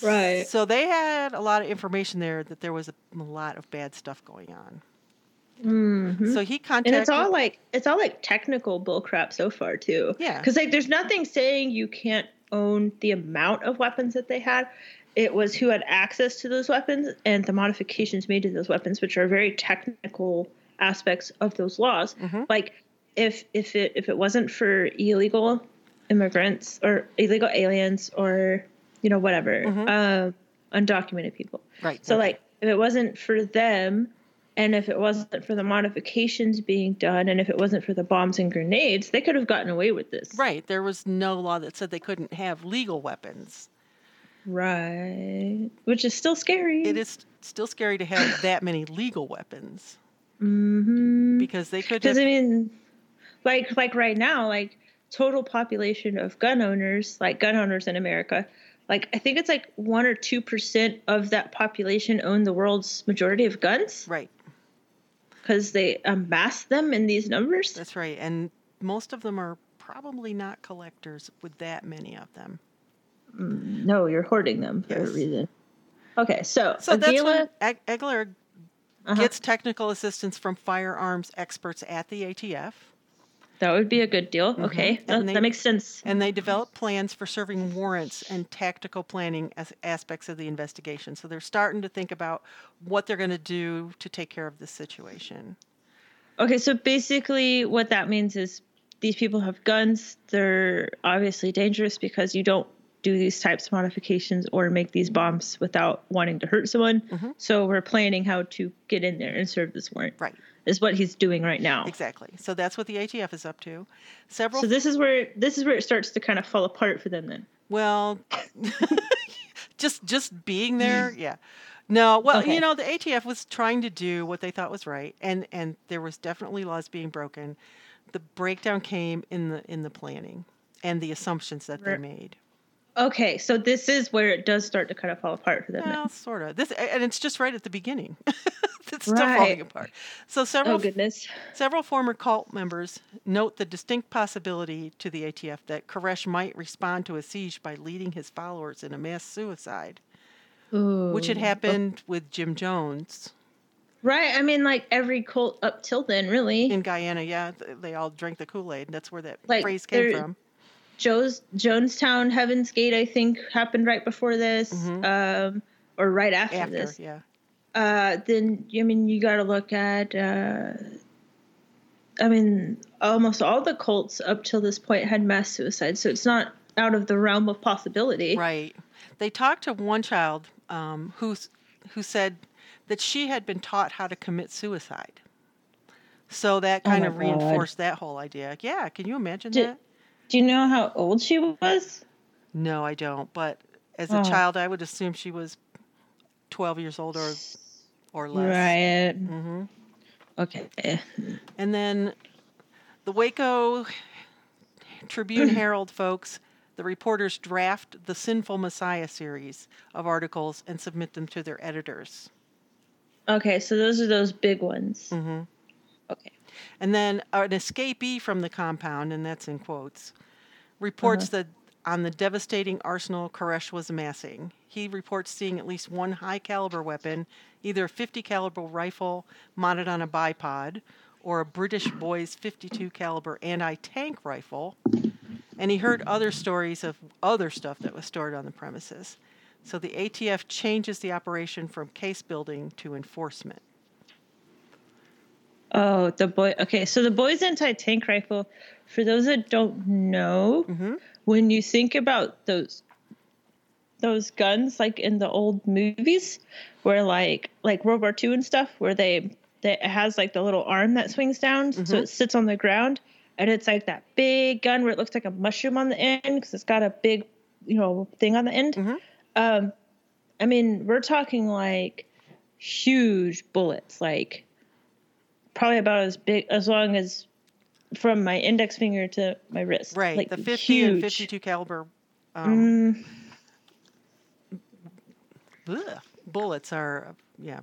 S2: Right.
S1: So they had a lot of information there that there was a, a lot of bad stuff going on.
S2: Mhm.
S1: So he contacted, And
S2: it's all like it's all like technical bullcrap so far too.
S1: Yeah.
S2: Because like there's nothing saying you can't own the amount of weapons that they had. It was who had access to those weapons and the modifications made to those weapons, which are very technical aspects of those laws.
S1: Mhm.
S2: Like if if it if it wasn't for illegal immigrants or illegal aliens or you know whatever
S1: Mhm.
S2: uh, undocumented people,
S1: right.
S2: so
S1: okay.
S2: like if it wasn't for them and if it wasn't for the modifications being done and if it wasn't for the bombs and grenades, they could have gotten away with this.
S1: Right. There was no law that said they couldn't have legal weapons.
S2: Right. Which is still scary.
S1: It is still scary to have that many legal weapons
S2: Mm-hmm.
S1: because they could
S2: Because
S1: have.
S2: I mean, like like right now, like total population of gun owners, like gun owners in America, like I think it's like one or two percent of that population own the world's majority of guns
S1: Right.
S2: Because they amass them in these numbers.
S1: That's right. And most of them are probably not collectors with that many of them.
S2: No, you're hoarding them for
S1: Yes.
S2: a reason. Okay, so,
S1: So that's when Aguilera
S2: uh-huh,
S1: gets technical assistance from firearms experts at the ATF,
S2: that would be a good deal. Okay, that,
S1: they-
S2: that makes sense.
S1: and they develop plans for serving warrants and tactical planning as aspects of the investigation. So they're starting to think about what they're going to do to take care of this situation.
S2: Okay, so basically, what that means is these people have guns. They're obviously dangerous because you don't do these types of modifications or make these bombs without wanting to hurt someone.
S1: Mhm.
S2: So we're planning how to get in there and serve this warrant.
S1: Right.
S2: Is what he's doing right now.
S1: Exactly. So that's what the ATF is up to. Several
S2: So this is where this is where it starts to kind of fall apart for them. Then.
S1: Well, just just being there, yeah. No, well,
S2: Okay.
S1: you know, the ATF was trying to do what they thought was right, and and there was definitely laws being broken. The breakdown came in the in the planning and the assumptions that they made.
S2: Okay, so this is where it does start to kind of fall apart for them.
S1: Well, sort of. This and it's just right at the beginning. it's still
S2: Right.
S1: falling apart. So several
S2: Oh goodness.
S1: Several former cult members note the distinct possibility to the ATF that Koresh might respond to a siege by leading his followers in a mass suicide, which had
S2: Ooh.
S1: happened with Jim Jones
S2: Right. I mean, like every cult up till then, really.
S1: in Guyana. Yeah, they all drank the Kool Aid. That's where that
S2: Like,
S1: phrase came from.
S2: Joe's Jonestown Heaven's Gate, I think, happened right before this,
S1: Mhm.
S2: um, or right after,
S1: After,
S2: this.
S1: yeah.
S2: Uh, then I mean, you got to look at. Uh, I mean, almost all the cults up till this point had mass suicide, so it's not out of the realm of possibility.
S1: Right. They talked to one child um, who's, who said that she had been taught how to commit suicide. So that
S2: Oh
S1: kind
S2: my
S1: of
S2: God.
S1: reinforced that whole idea. Yeah, can you imagine
S2: Did-
S1: that?
S2: Do you know how old she was?
S1: No, I don't. But as a
S2: Oh.
S1: child, I would assume she was 12 years old or or less.
S2: Right.
S1: hmm
S2: Okay.
S1: And then the Waco Tribune Herald folks, the reporters draft the Sinful Messiah series of articles and submit them to their editors.
S2: Okay, so those are those big ones.
S1: hmm
S2: Okay.
S1: And then an escapee from the compound, and that's in quotes, reports uh-huh. that on the devastating arsenal Koresh was amassing. He reports seeing at least one high caliber weapon, either a 50 caliber rifle mounted on a bipod, or a British Boys 52 caliber anti-tank rifle. And he heard other stories of other stuff that was stored on the premises. So the ATF changes the operation from case building to enforcement.
S2: Oh, the boy. Okay, so the Boys anti-tank rifle. For those that don't know,
S1: Mm-hmm.
S2: when you think about those those guns, like in the old movies, where like like World War II and stuff, where they that it has like the little arm that swings down,
S1: Mm-hmm.
S2: so it sits on the ground, and it's like that big gun where it looks like a mushroom on the end because it's got a big, you know, thing on the end.
S1: Mhm.
S2: Um, I mean, we're talking like huge bullets, like probably about as big as long as from my index finger to my wrist.
S1: Right.
S2: like
S1: the 50 and 52 caliber um,
S2: Mm,
S1: bullets are, yeah,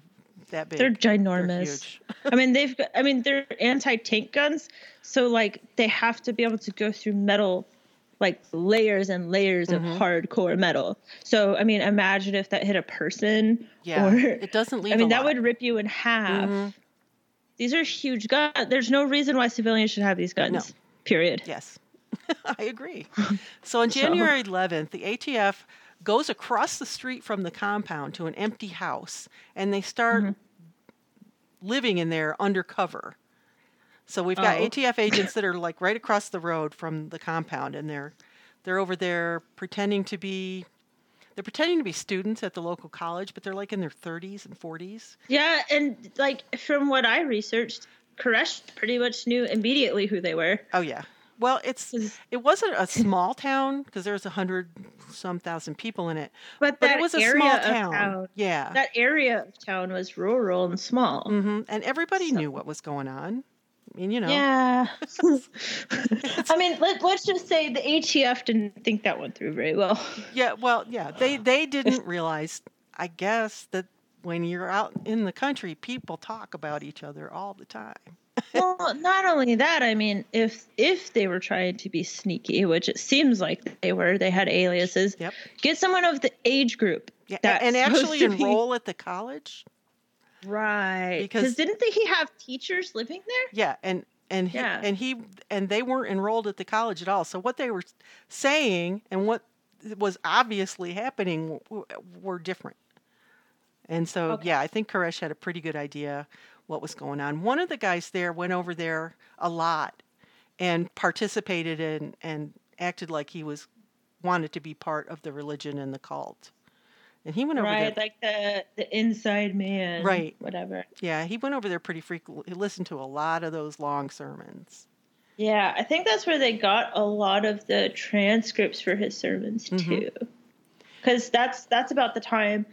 S1: that big.
S2: they're
S1: They're
S2: ginormous.
S1: huge.
S2: I mean, they've got, I mean, they're anti-tank guns, so like they have to be able to go through metal like layers and layers
S1: Mhm.
S2: of hardcore metal. So, I mean, imagine if that hit a person
S1: Yeah.
S2: or
S1: it doesn't leave
S2: I mean, that would rip you in half.
S1: Mhm.
S2: These are huge guns. There's no reason why civilians should have these guns. Period.
S1: Yes, I agree. So on January 11th, the ATF goes across the street from the compound to an empty house and they start
S2: Mm-hmm.
S1: living in there undercover. So we've got
S2: Oh.
S1: ATF agents that are like right across the road from the compound and they're they're over there pretending to be they're pretending to be students at the local college, but they're like in their 30s and 40s.
S2: Yeah, and like from what I researched, Koresh pretty much knew immediately who they were.
S1: Oh yeah. Well, it's it wasn't a small town because there was a hundred some thousand people in it,
S2: But,
S1: but
S2: that
S1: it was a
S2: area
S1: small
S2: of
S1: town.
S2: town,
S1: Yeah.
S2: that area of town was rural and small.
S1: hmm And everybody
S2: So-
S1: knew what was going on. I mean, you know.
S2: Yeah. I mean, let, let's just say the ATF didn't think that went through very well.
S1: Yeah, well, yeah. They they didn't realize, I guess, that when you're out in the country, people talk about each other all the time.
S2: well, not only that, I mean, if if they were trying to be sneaky, which it seems like they were, they had aliases.
S1: Yep.
S2: Get someone of the age group.
S1: Yeah, and actually
S2: to be-
S1: enroll at the college.
S2: Right.
S1: Because-
S2: didn't they, he have teachers living there?
S1: Yeah, and and he,
S2: Yeah.
S1: and he and they weren't enrolled at the college at all. So what they were saying and what was obviously happening were different. And so
S2: Okay.
S1: yeah, I think Koresh had a pretty good idea what was going on. One of the guys there went over there a lot and participated in and acted like he was wanted to be part of the religion and the cult. And he went over there
S2: Right, like the the inside man.
S1: Right.
S2: Whatever.
S1: yeah, he went over there pretty frequently. He listened to a lot of those long sermons.
S2: Yeah, I think that's where they got a lot of the transcripts for his sermons
S1: Mhm.
S2: too. Because that's that's about the time.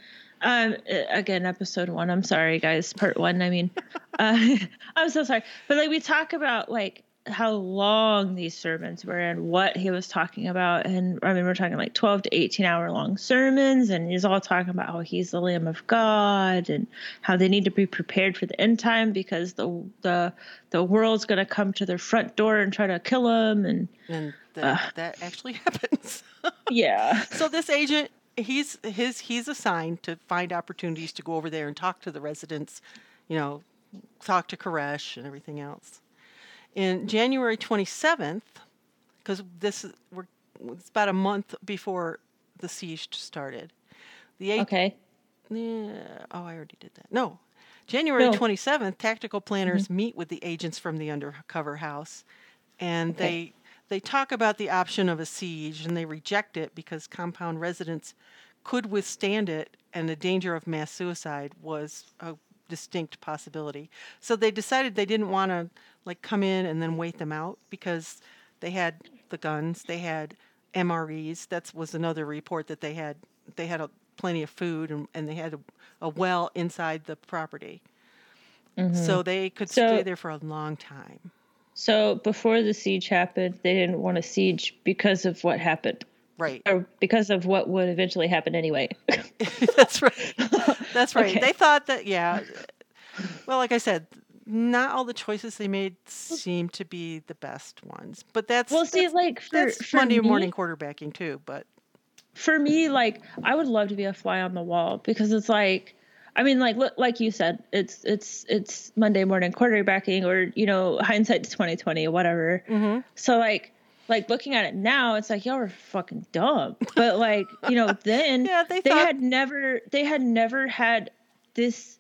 S2: Um, again, episode one. I'm sorry, guys. Part one. I mean, uh, I'm so sorry. But like, we talk about like how long these sermons were and what he was talking about, and I mean, we're talking like 12 to 18 hour long sermons, and he's all talking about how he's the Lamb of God and how they need to be prepared for the end time because the the the world's gonna come to their front door and try to kill him, and
S1: And that,
S2: Ugh.
S1: that actually happens.
S2: yeah.
S1: so this agent, he's his he's assigned to find opportunities to go over there and talk to the residents, you know, talk to Koresh and everything else. In January 27th, because this is we're it's about a month before the siege started. The eight,
S2: Okay.
S1: yeah, oh, I already did that. No. January
S2: No. Mm-hmm.
S1: 27th, tactical planners meet with the agents from the undercover house and
S2: Okay.
S1: they they talk about the option of a siege and they reject it because compound residents could withstand it and the danger of mass suicide was a distinct possibility. So they decided they didn't want to like come in and then wait them out because they had the guns, they had MREs. That was another report that they had they had a, plenty of food and, and they had a, a well inside the property. Mm-hmm. So they could
S2: So-
S1: stay there for a long time.
S2: So before the siege happened, they didn't want a siege because of what happened,
S1: Right.
S2: or because of what would eventually happen anyway.
S1: That's right. That's right.
S2: Okay.
S1: They thought that, yeah. Well, like I said, not all the choices they made seem to be the best ones. But that's
S2: well, see,
S1: that's,
S2: like for,
S1: that's
S2: for
S1: Monday
S2: me,
S1: morning quarterbacking too. But
S2: for me, like I would love to be a fly on the wall because it's like I mean, like look, like you said, it's it's it's Monday morning quarterbacking, or you know, hindsight's twenty twenty, whatever.
S1: Mm-hmm.
S2: So like like looking at it now, it's like y'all were fucking dumb. But like you know, then
S1: Yeah, they
S2: they
S1: thought-
S2: had never they had never had this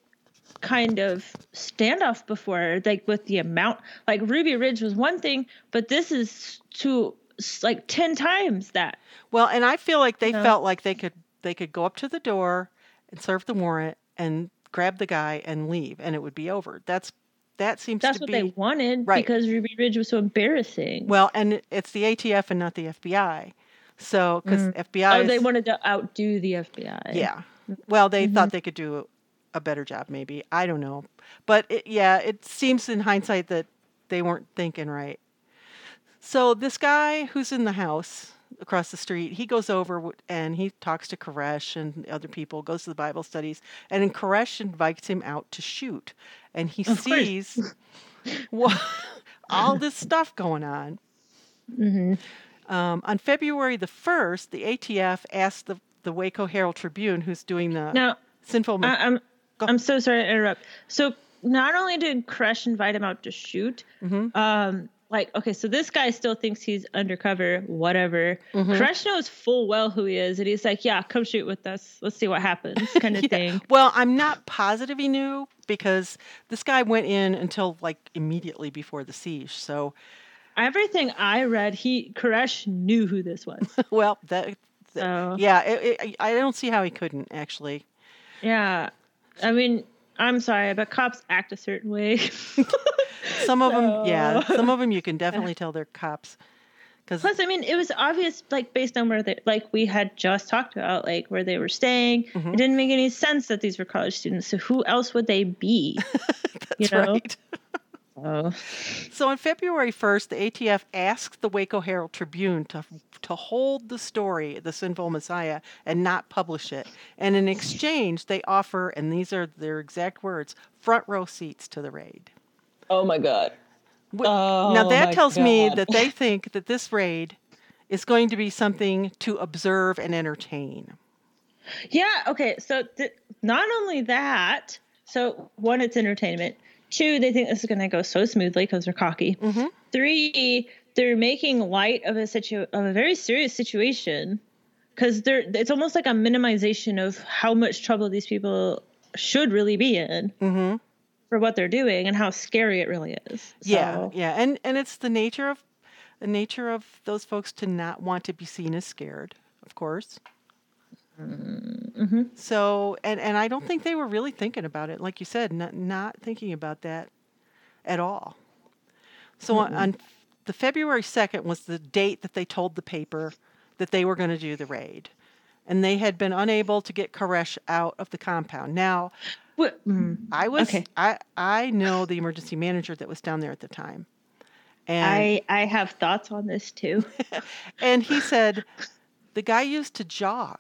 S2: kind of standoff before like with the amount like ruby ridge was one thing but this is to like 10 times that
S1: Well, and I feel like they
S2: No.
S1: felt like they could they could go up to the door and serve the warrant and grab the guy and leave, and it would be over. That's that seems to be that's
S2: what
S1: be
S2: they wanted
S1: right.
S2: because ruby ridge was so embarrassing
S1: well, and it's the ATF and not the FBI. So because FBI,
S2: oh they wanted to outdo the fbi
S1: yeah. Well, they
S2: Mm-hmm.
S1: thought they could do a better job, maybe. I don't know, but it, yeah, it seems in hindsight that they weren't thinking right. So this guy who's in the house across the street, he goes over and he talks to Koresh and other people, goes to the Bible studies, and then Koresh invites him out to shoot, and he
S2: Of
S1: sees what, all this stuff going on.
S2: hmm
S1: Um, on February the first, the ATF asked the the Waco Herald Tribune, who's doing the
S2: now
S1: sinful.
S2: I, I'm
S1: Go.
S2: I'm so sorry to interrupt. So not only did Koresh invite him out to shoot,
S1: Mhm.
S2: um, like okay, so this guy still thinks he's undercover, whatever.
S1: Mhm.
S2: Koresh knows full well who he is, and he's like, "Yeah, come shoot with us. Let's see what happens," kind of
S1: Yeah.
S2: thing.
S1: Well, I'm not positive he knew because this guy went in until like immediately before the siege. So,
S2: Everything I read, he Koresh knew who this was.
S1: well, that, that-
S2: So
S1: yeah, it, it, I don't see how he couldn't actually.
S2: yeah, I mean, I'm sorry, but cops act a certain way.
S1: Some of them, yeah, some of them you can definitely tell they're cops. Because
S2: Plus, I mean, it was obvious, like based on where they, like we had just talked about, like where they were staying.
S1: Mhm.
S2: It didn't make any sense that these were college students. So who else would they be?
S1: that's
S2: you know?
S1: right.
S2: Oh,
S1: So on February 1st, the ATF asked the Waco Herald Tribune to to hold the story, The Sinful Messiah, and not publish it. And in exchange, they offer, and these are their exact words, front row seats to the raid.
S2: oh my god.
S1: Wh-
S2: Oh
S1: now that
S2: my
S1: tells me that they think that this raid is going to be something to observe and entertain.
S2: Yeah. Okay. So th- not only that, so one, it's entertainment. Two, they think this is going to go so smoothly because they're cocky.
S1: Mhm.
S2: Three, they're making light of a situ of a very serious situation because they're it's almost like a minimization of how much trouble these people should really be in
S1: hmm
S2: for what they're doing and how scary it really is.
S1: Yeah, yeah, and and it's the nature of the nature of those folks to not want to be seen as scared, of course.
S2: Mhm.
S1: So, and and I don't think they were really thinking about it, like you said, not not thinking about that at all. So on, on the February second was the date that they told the paper that they were going to do the raid, and they had been unable to get Koresh out of the compound. Now,
S2: What- mm.
S1: I was
S2: Okay.
S1: I I know the emergency manager that was down there at the time, and
S2: I I have thoughts on this too.
S1: and he said the guy used to jog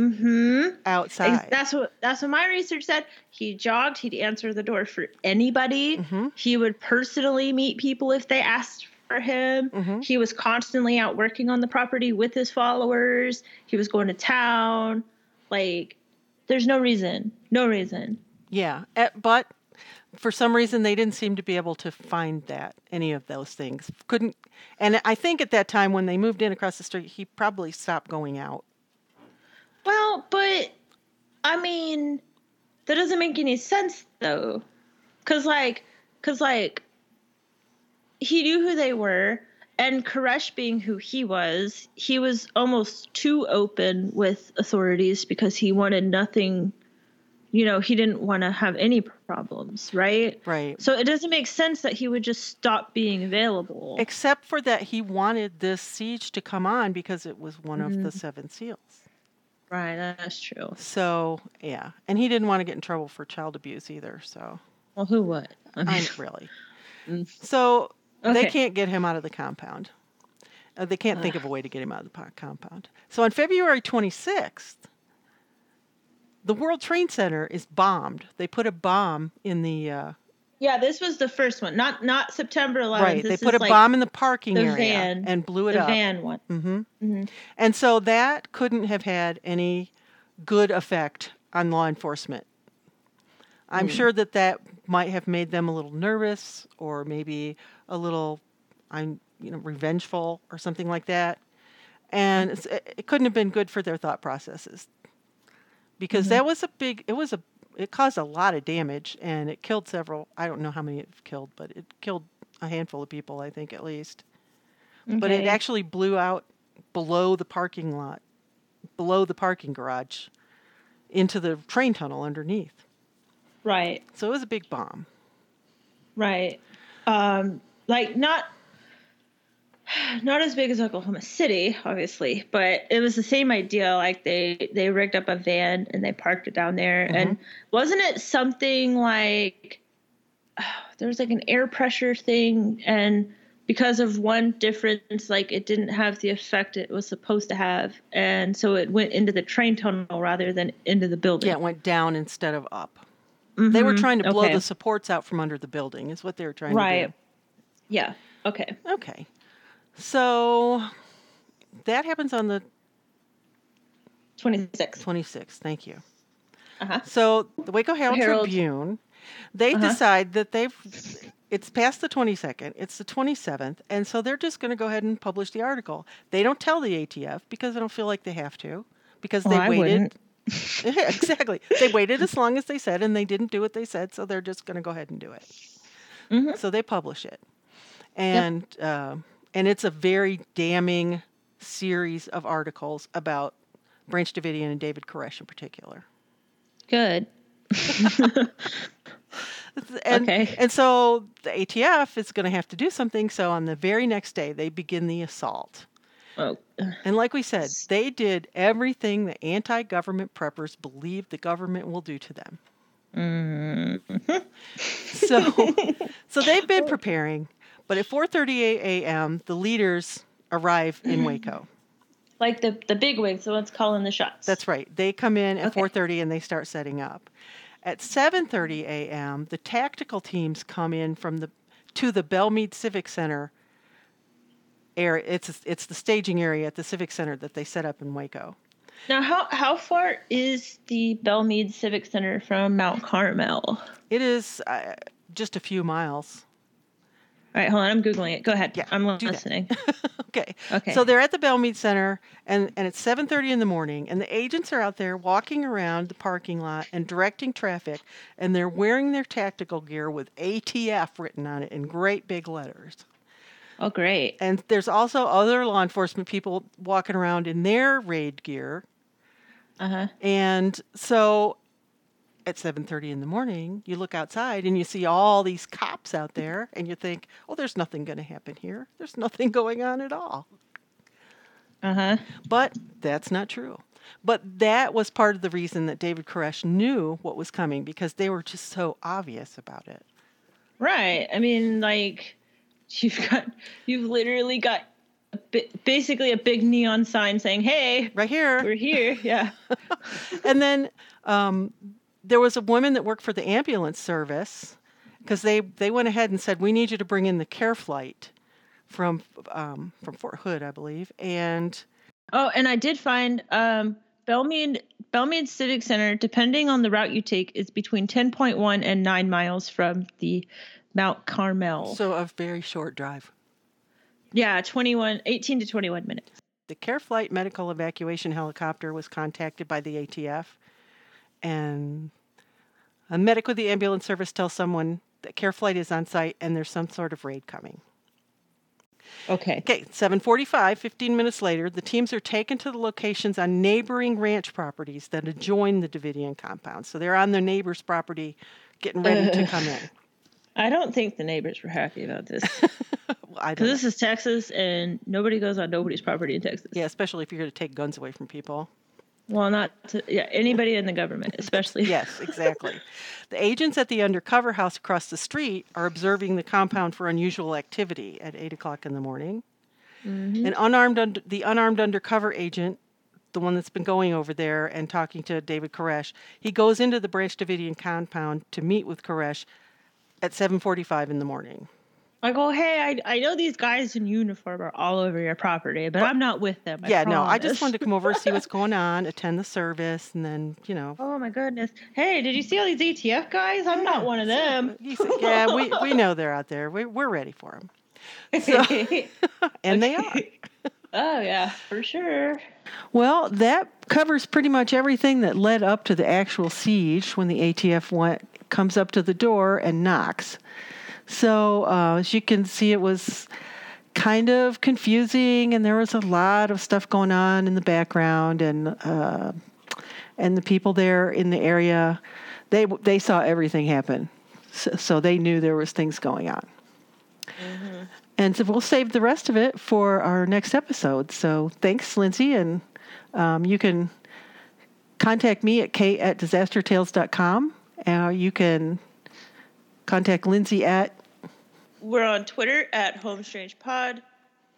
S2: mm-hmm.
S1: outside.
S2: That's what that's what my research said. He jogged. He'd answer the door for anybody.
S1: hmm
S2: He would personally meet people if they asked for him.
S1: Mhm.
S2: He was constantly out working on the property with his followers. He was going to town. Like, there's no reason. No reason.
S1: Yeah, eh, but for some reason they didn't seem to be able to find that any of those things. Couldn't, and I think at that time when they moved in across the street, he probably stopped going out.
S2: Well, but I mean, that doesn't make any sense though. Cause like, cause like, he knew who they were, and Koresh being who he was, he was almost too open with authorities because he wanted nothing. You know, he didn't want to have any problems, right?
S1: Right.
S2: So it doesn't make sense that he would just stop being available.
S1: Except for that he wanted this siege to come on because it was one of the mm-hmm. seven seals.
S2: Right, that's true.
S1: So yeah, and he didn't want to get in trouble for child abuse either. So
S2: Well, who would? I mean,
S1: really.
S2: Mm.
S1: So they can't get him out of the compound. Uh, they can't think of a way to get him out of the compound. So on February 26th, the World Trade Center is bombed. They put a bomb in the uh,
S2: Yeah, this was the first one, not not September 11th.
S1: right. They put a
S2: like,
S1: bomb in the parking
S2: the
S1: area
S2: van-
S1: and blew it
S2: the
S1: up.
S2: The van one.
S1: hmm
S2: Mhm.
S1: And so that couldn't have had any good effect on law enforcement I'm sure that that might have made them a little nervous or maybe a little I'm you know revengeful or something like that. And it's, it it couldn't have been good for their thought processes. Because that was a big it was a it caused a lot of damage and it killed several I don't know how many it killed, but it killed a handful of people, I think at least. But it actually blew out below the parking lot, below the parking garage into the train tunnel underneath.
S2: Right.
S1: So it was a big bomb.
S2: Right. Um, like not not as big as Oklahoma City, obviously, but it was the same idea. Like they they rigged up a van and they parked it down there, and wasn't it something like there was like an air pressure thing, and because of one difference, like it didn't have the effect it was supposed to have, and so it went into the train tunnel rather than into the building.
S1: Yeah, it went down instead of up. They were
S2: Mhm.
S1: trying to blow
S2: Okay.
S1: the supports out from under the building, is what they were trying
S2: Right.
S1: to do. Right.
S2: Yeah. Okay.
S1: Okay. So that happens on the
S2: Twenty six.
S1: 26th. Thank you.
S2: Uh-huh.
S1: So the Waco Herald,
S2: Herald.
S1: Tribune, they
S2: Uh-huh.
S1: decide that they've it's past the 22nd, it's the 27th, and so they're just going to go ahead and publish the article. They don't tell the ATF because they don't feel like they have to because they
S2: Well, I
S1: waited
S2: wouldn't.
S1: Yeah, exactly. They waited as long as they said and they didn't do what they said, so they're just going to go ahead and do it.
S2: Mhm.
S1: So they publish it. And um and it's a very damning series of articles about Branch Davidian and David Koresh in particular.
S2: Good.
S1: And,
S2: Okay.
S1: and so the ATF is going to have to do something. So on the very next day, they begin the assault.
S2: Oh,
S1: And like we said, they did everything the anti government preppers believe the government will do to them. Mm. So, so they've been preparing. But at 4:38 a.m., the leaders arrive in Waco.
S2: like the the big wigs, the ones calling the shots.
S1: That's right. They come in at
S2: Okay.
S1: 4:30 and they start setting up. At 7:30 a.m., the tactical teams come in from the to the Bellmead Civic Center area. It's it's the staging area at the Civic Center that they set up in Waco.
S2: now. How how far is the Bellmead Civic Center from Mount Carmel?
S1: It is uh, just a few miles.
S2: All right, hold on. I'm googling it. Go ahead.
S1: Yeah,
S2: I'm listening.
S1: Okay.
S2: Okay.
S1: So they're at the Bellmead Center, and, and it's 7:30 in the morning, and the agents are out there walking around the parking lot and directing traffic, and they're wearing their tactical gear with ATF written on it in great big letters.
S2: oh, great.
S1: And there's also other law enforcement people walking around in their raid gear,
S2: Uh huh.
S1: and so at 7:30 in the morning, you look outside and you see all these cops out there, and you think, "Oh, there's nothing going to happen here. There's nothing going on at all."
S2: Uh huh.
S1: But that's not true. But that was part of the reason that David Koresh knew what was coming because they were just so obvious about it.
S2: Right. I mean, like you've got you've literally got a bi- basically a big neon sign saying, "Hey,
S1: Right here.
S2: we're here." Yeah.
S1: and then um, there was a woman that worked for the ambulance service because they, they went ahead and said, We need you to bring in the care flight from, um, from Fort Hood, I believe. And
S2: Oh, and I did find um, Bellmead Bellmead Civic Center, depending on the route you take, is between 10.1 and 9 miles from the Mount Carmel.
S1: so a very short drive.
S2: yeah, 21, 18 to 21 minutes.
S1: The Care Flight medical evacuation helicopter was contacted by the ATF, and a medic with the ambulance service tells someone that Care Flight is on site and there's some sort of raid coming.
S2: Okay.
S1: Okay, 7:45, 15 minutes later, the teams are taken to the locations on neighboring ranch properties that adjoin the Davidian compound. So they're on their neighbor's property, getting ready to come in.
S2: I don't think the neighbors were happy about this
S1: Well, I don't
S2: because this is Texas and nobody goes on nobody's property in Texas.
S1: Yeah, especially if you're going to take guns away from people.
S2: Well, not to, yeah anybody in the government, especially.
S1: Yes, exactly. the agents at the undercover house across the street are observing the compound for unusual activity at eight o'clock in the morning. Mm-hmm. An unarmed, und- the unarmed undercover agent, the one that's been going over there and talking to David Koresh, he goes into the Branch Davidian compound to meet with Koresh at 7:45 in the morning.
S2: I go, hey, I, I know these guys in uniform are all over your property, but I'm not with them. I
S1: yeah, no, I just wanted to come over see what's going on, attend the service, and then you know.
S2: Oh my goodness. Hey, did you see all these ATF guys? I'm not one of them.
S1: Yeah, we, we know they're out there. We, we're ready for them. So, and they are.
S2: oh yeah, for sure.
S1: Well, that covers pretty much everything that led up to the actual siege when the ATF went, comes up to the door and knocks. So, uh, as you can see, it was kind of confusing, and there was a lot of stuff going on in the background, and uh, and the people there in the area, they they saw everything happen, so, so they knew there was things going on. And so we'll save the rest of it for our next episode. So thanks, Lindsay. And um, you can contact me at kate at disastertales.com. Uh, you can contact Lindsay at,
S3: We're on Twitter at Home Strange Pod.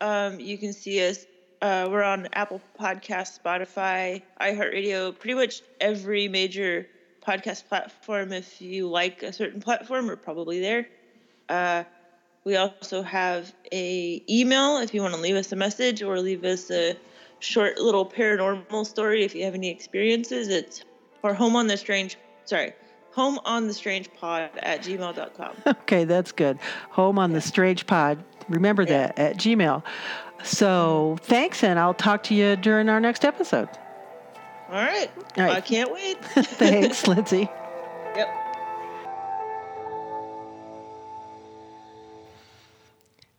S3: Um, you can see us. Uh, we're on Apple Podcast, Spotify, iHeartRadio, pretty much every major podcast platform. If you like a certain platform, we're probably there. Uh, we also have a email if you want to leave us a message or leave us a short little paranormal story if you have any experiences. It's or home on the strange. Sorry, home on the strange pod at gmail.com.
S1: okay, that's good, home on the Strange Pod. Remember that at Gmail. So thanks, and I'll talk to you during our next episode.
S3: All right.
S1: All right.
S3: I can't wait.
S1: Thanks, Lindsay.
S3: Yep.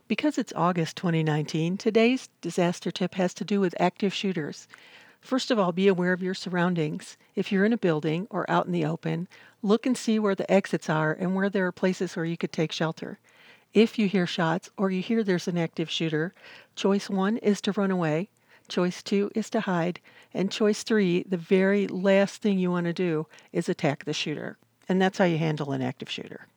S1: Because it's August 2019, today's disaster tip has to do with active shooters. First of all, be aware of your surroundings. If you're in a building or out in the open, look and see where the exits are and where there are places where you could take shelter. If you hear shots or you hear there's an active shooter, choice one is to run away, choice two is to hide, and choice three, the very last thing you want to do, is attack the shooter. And that's how you handle an active shooter.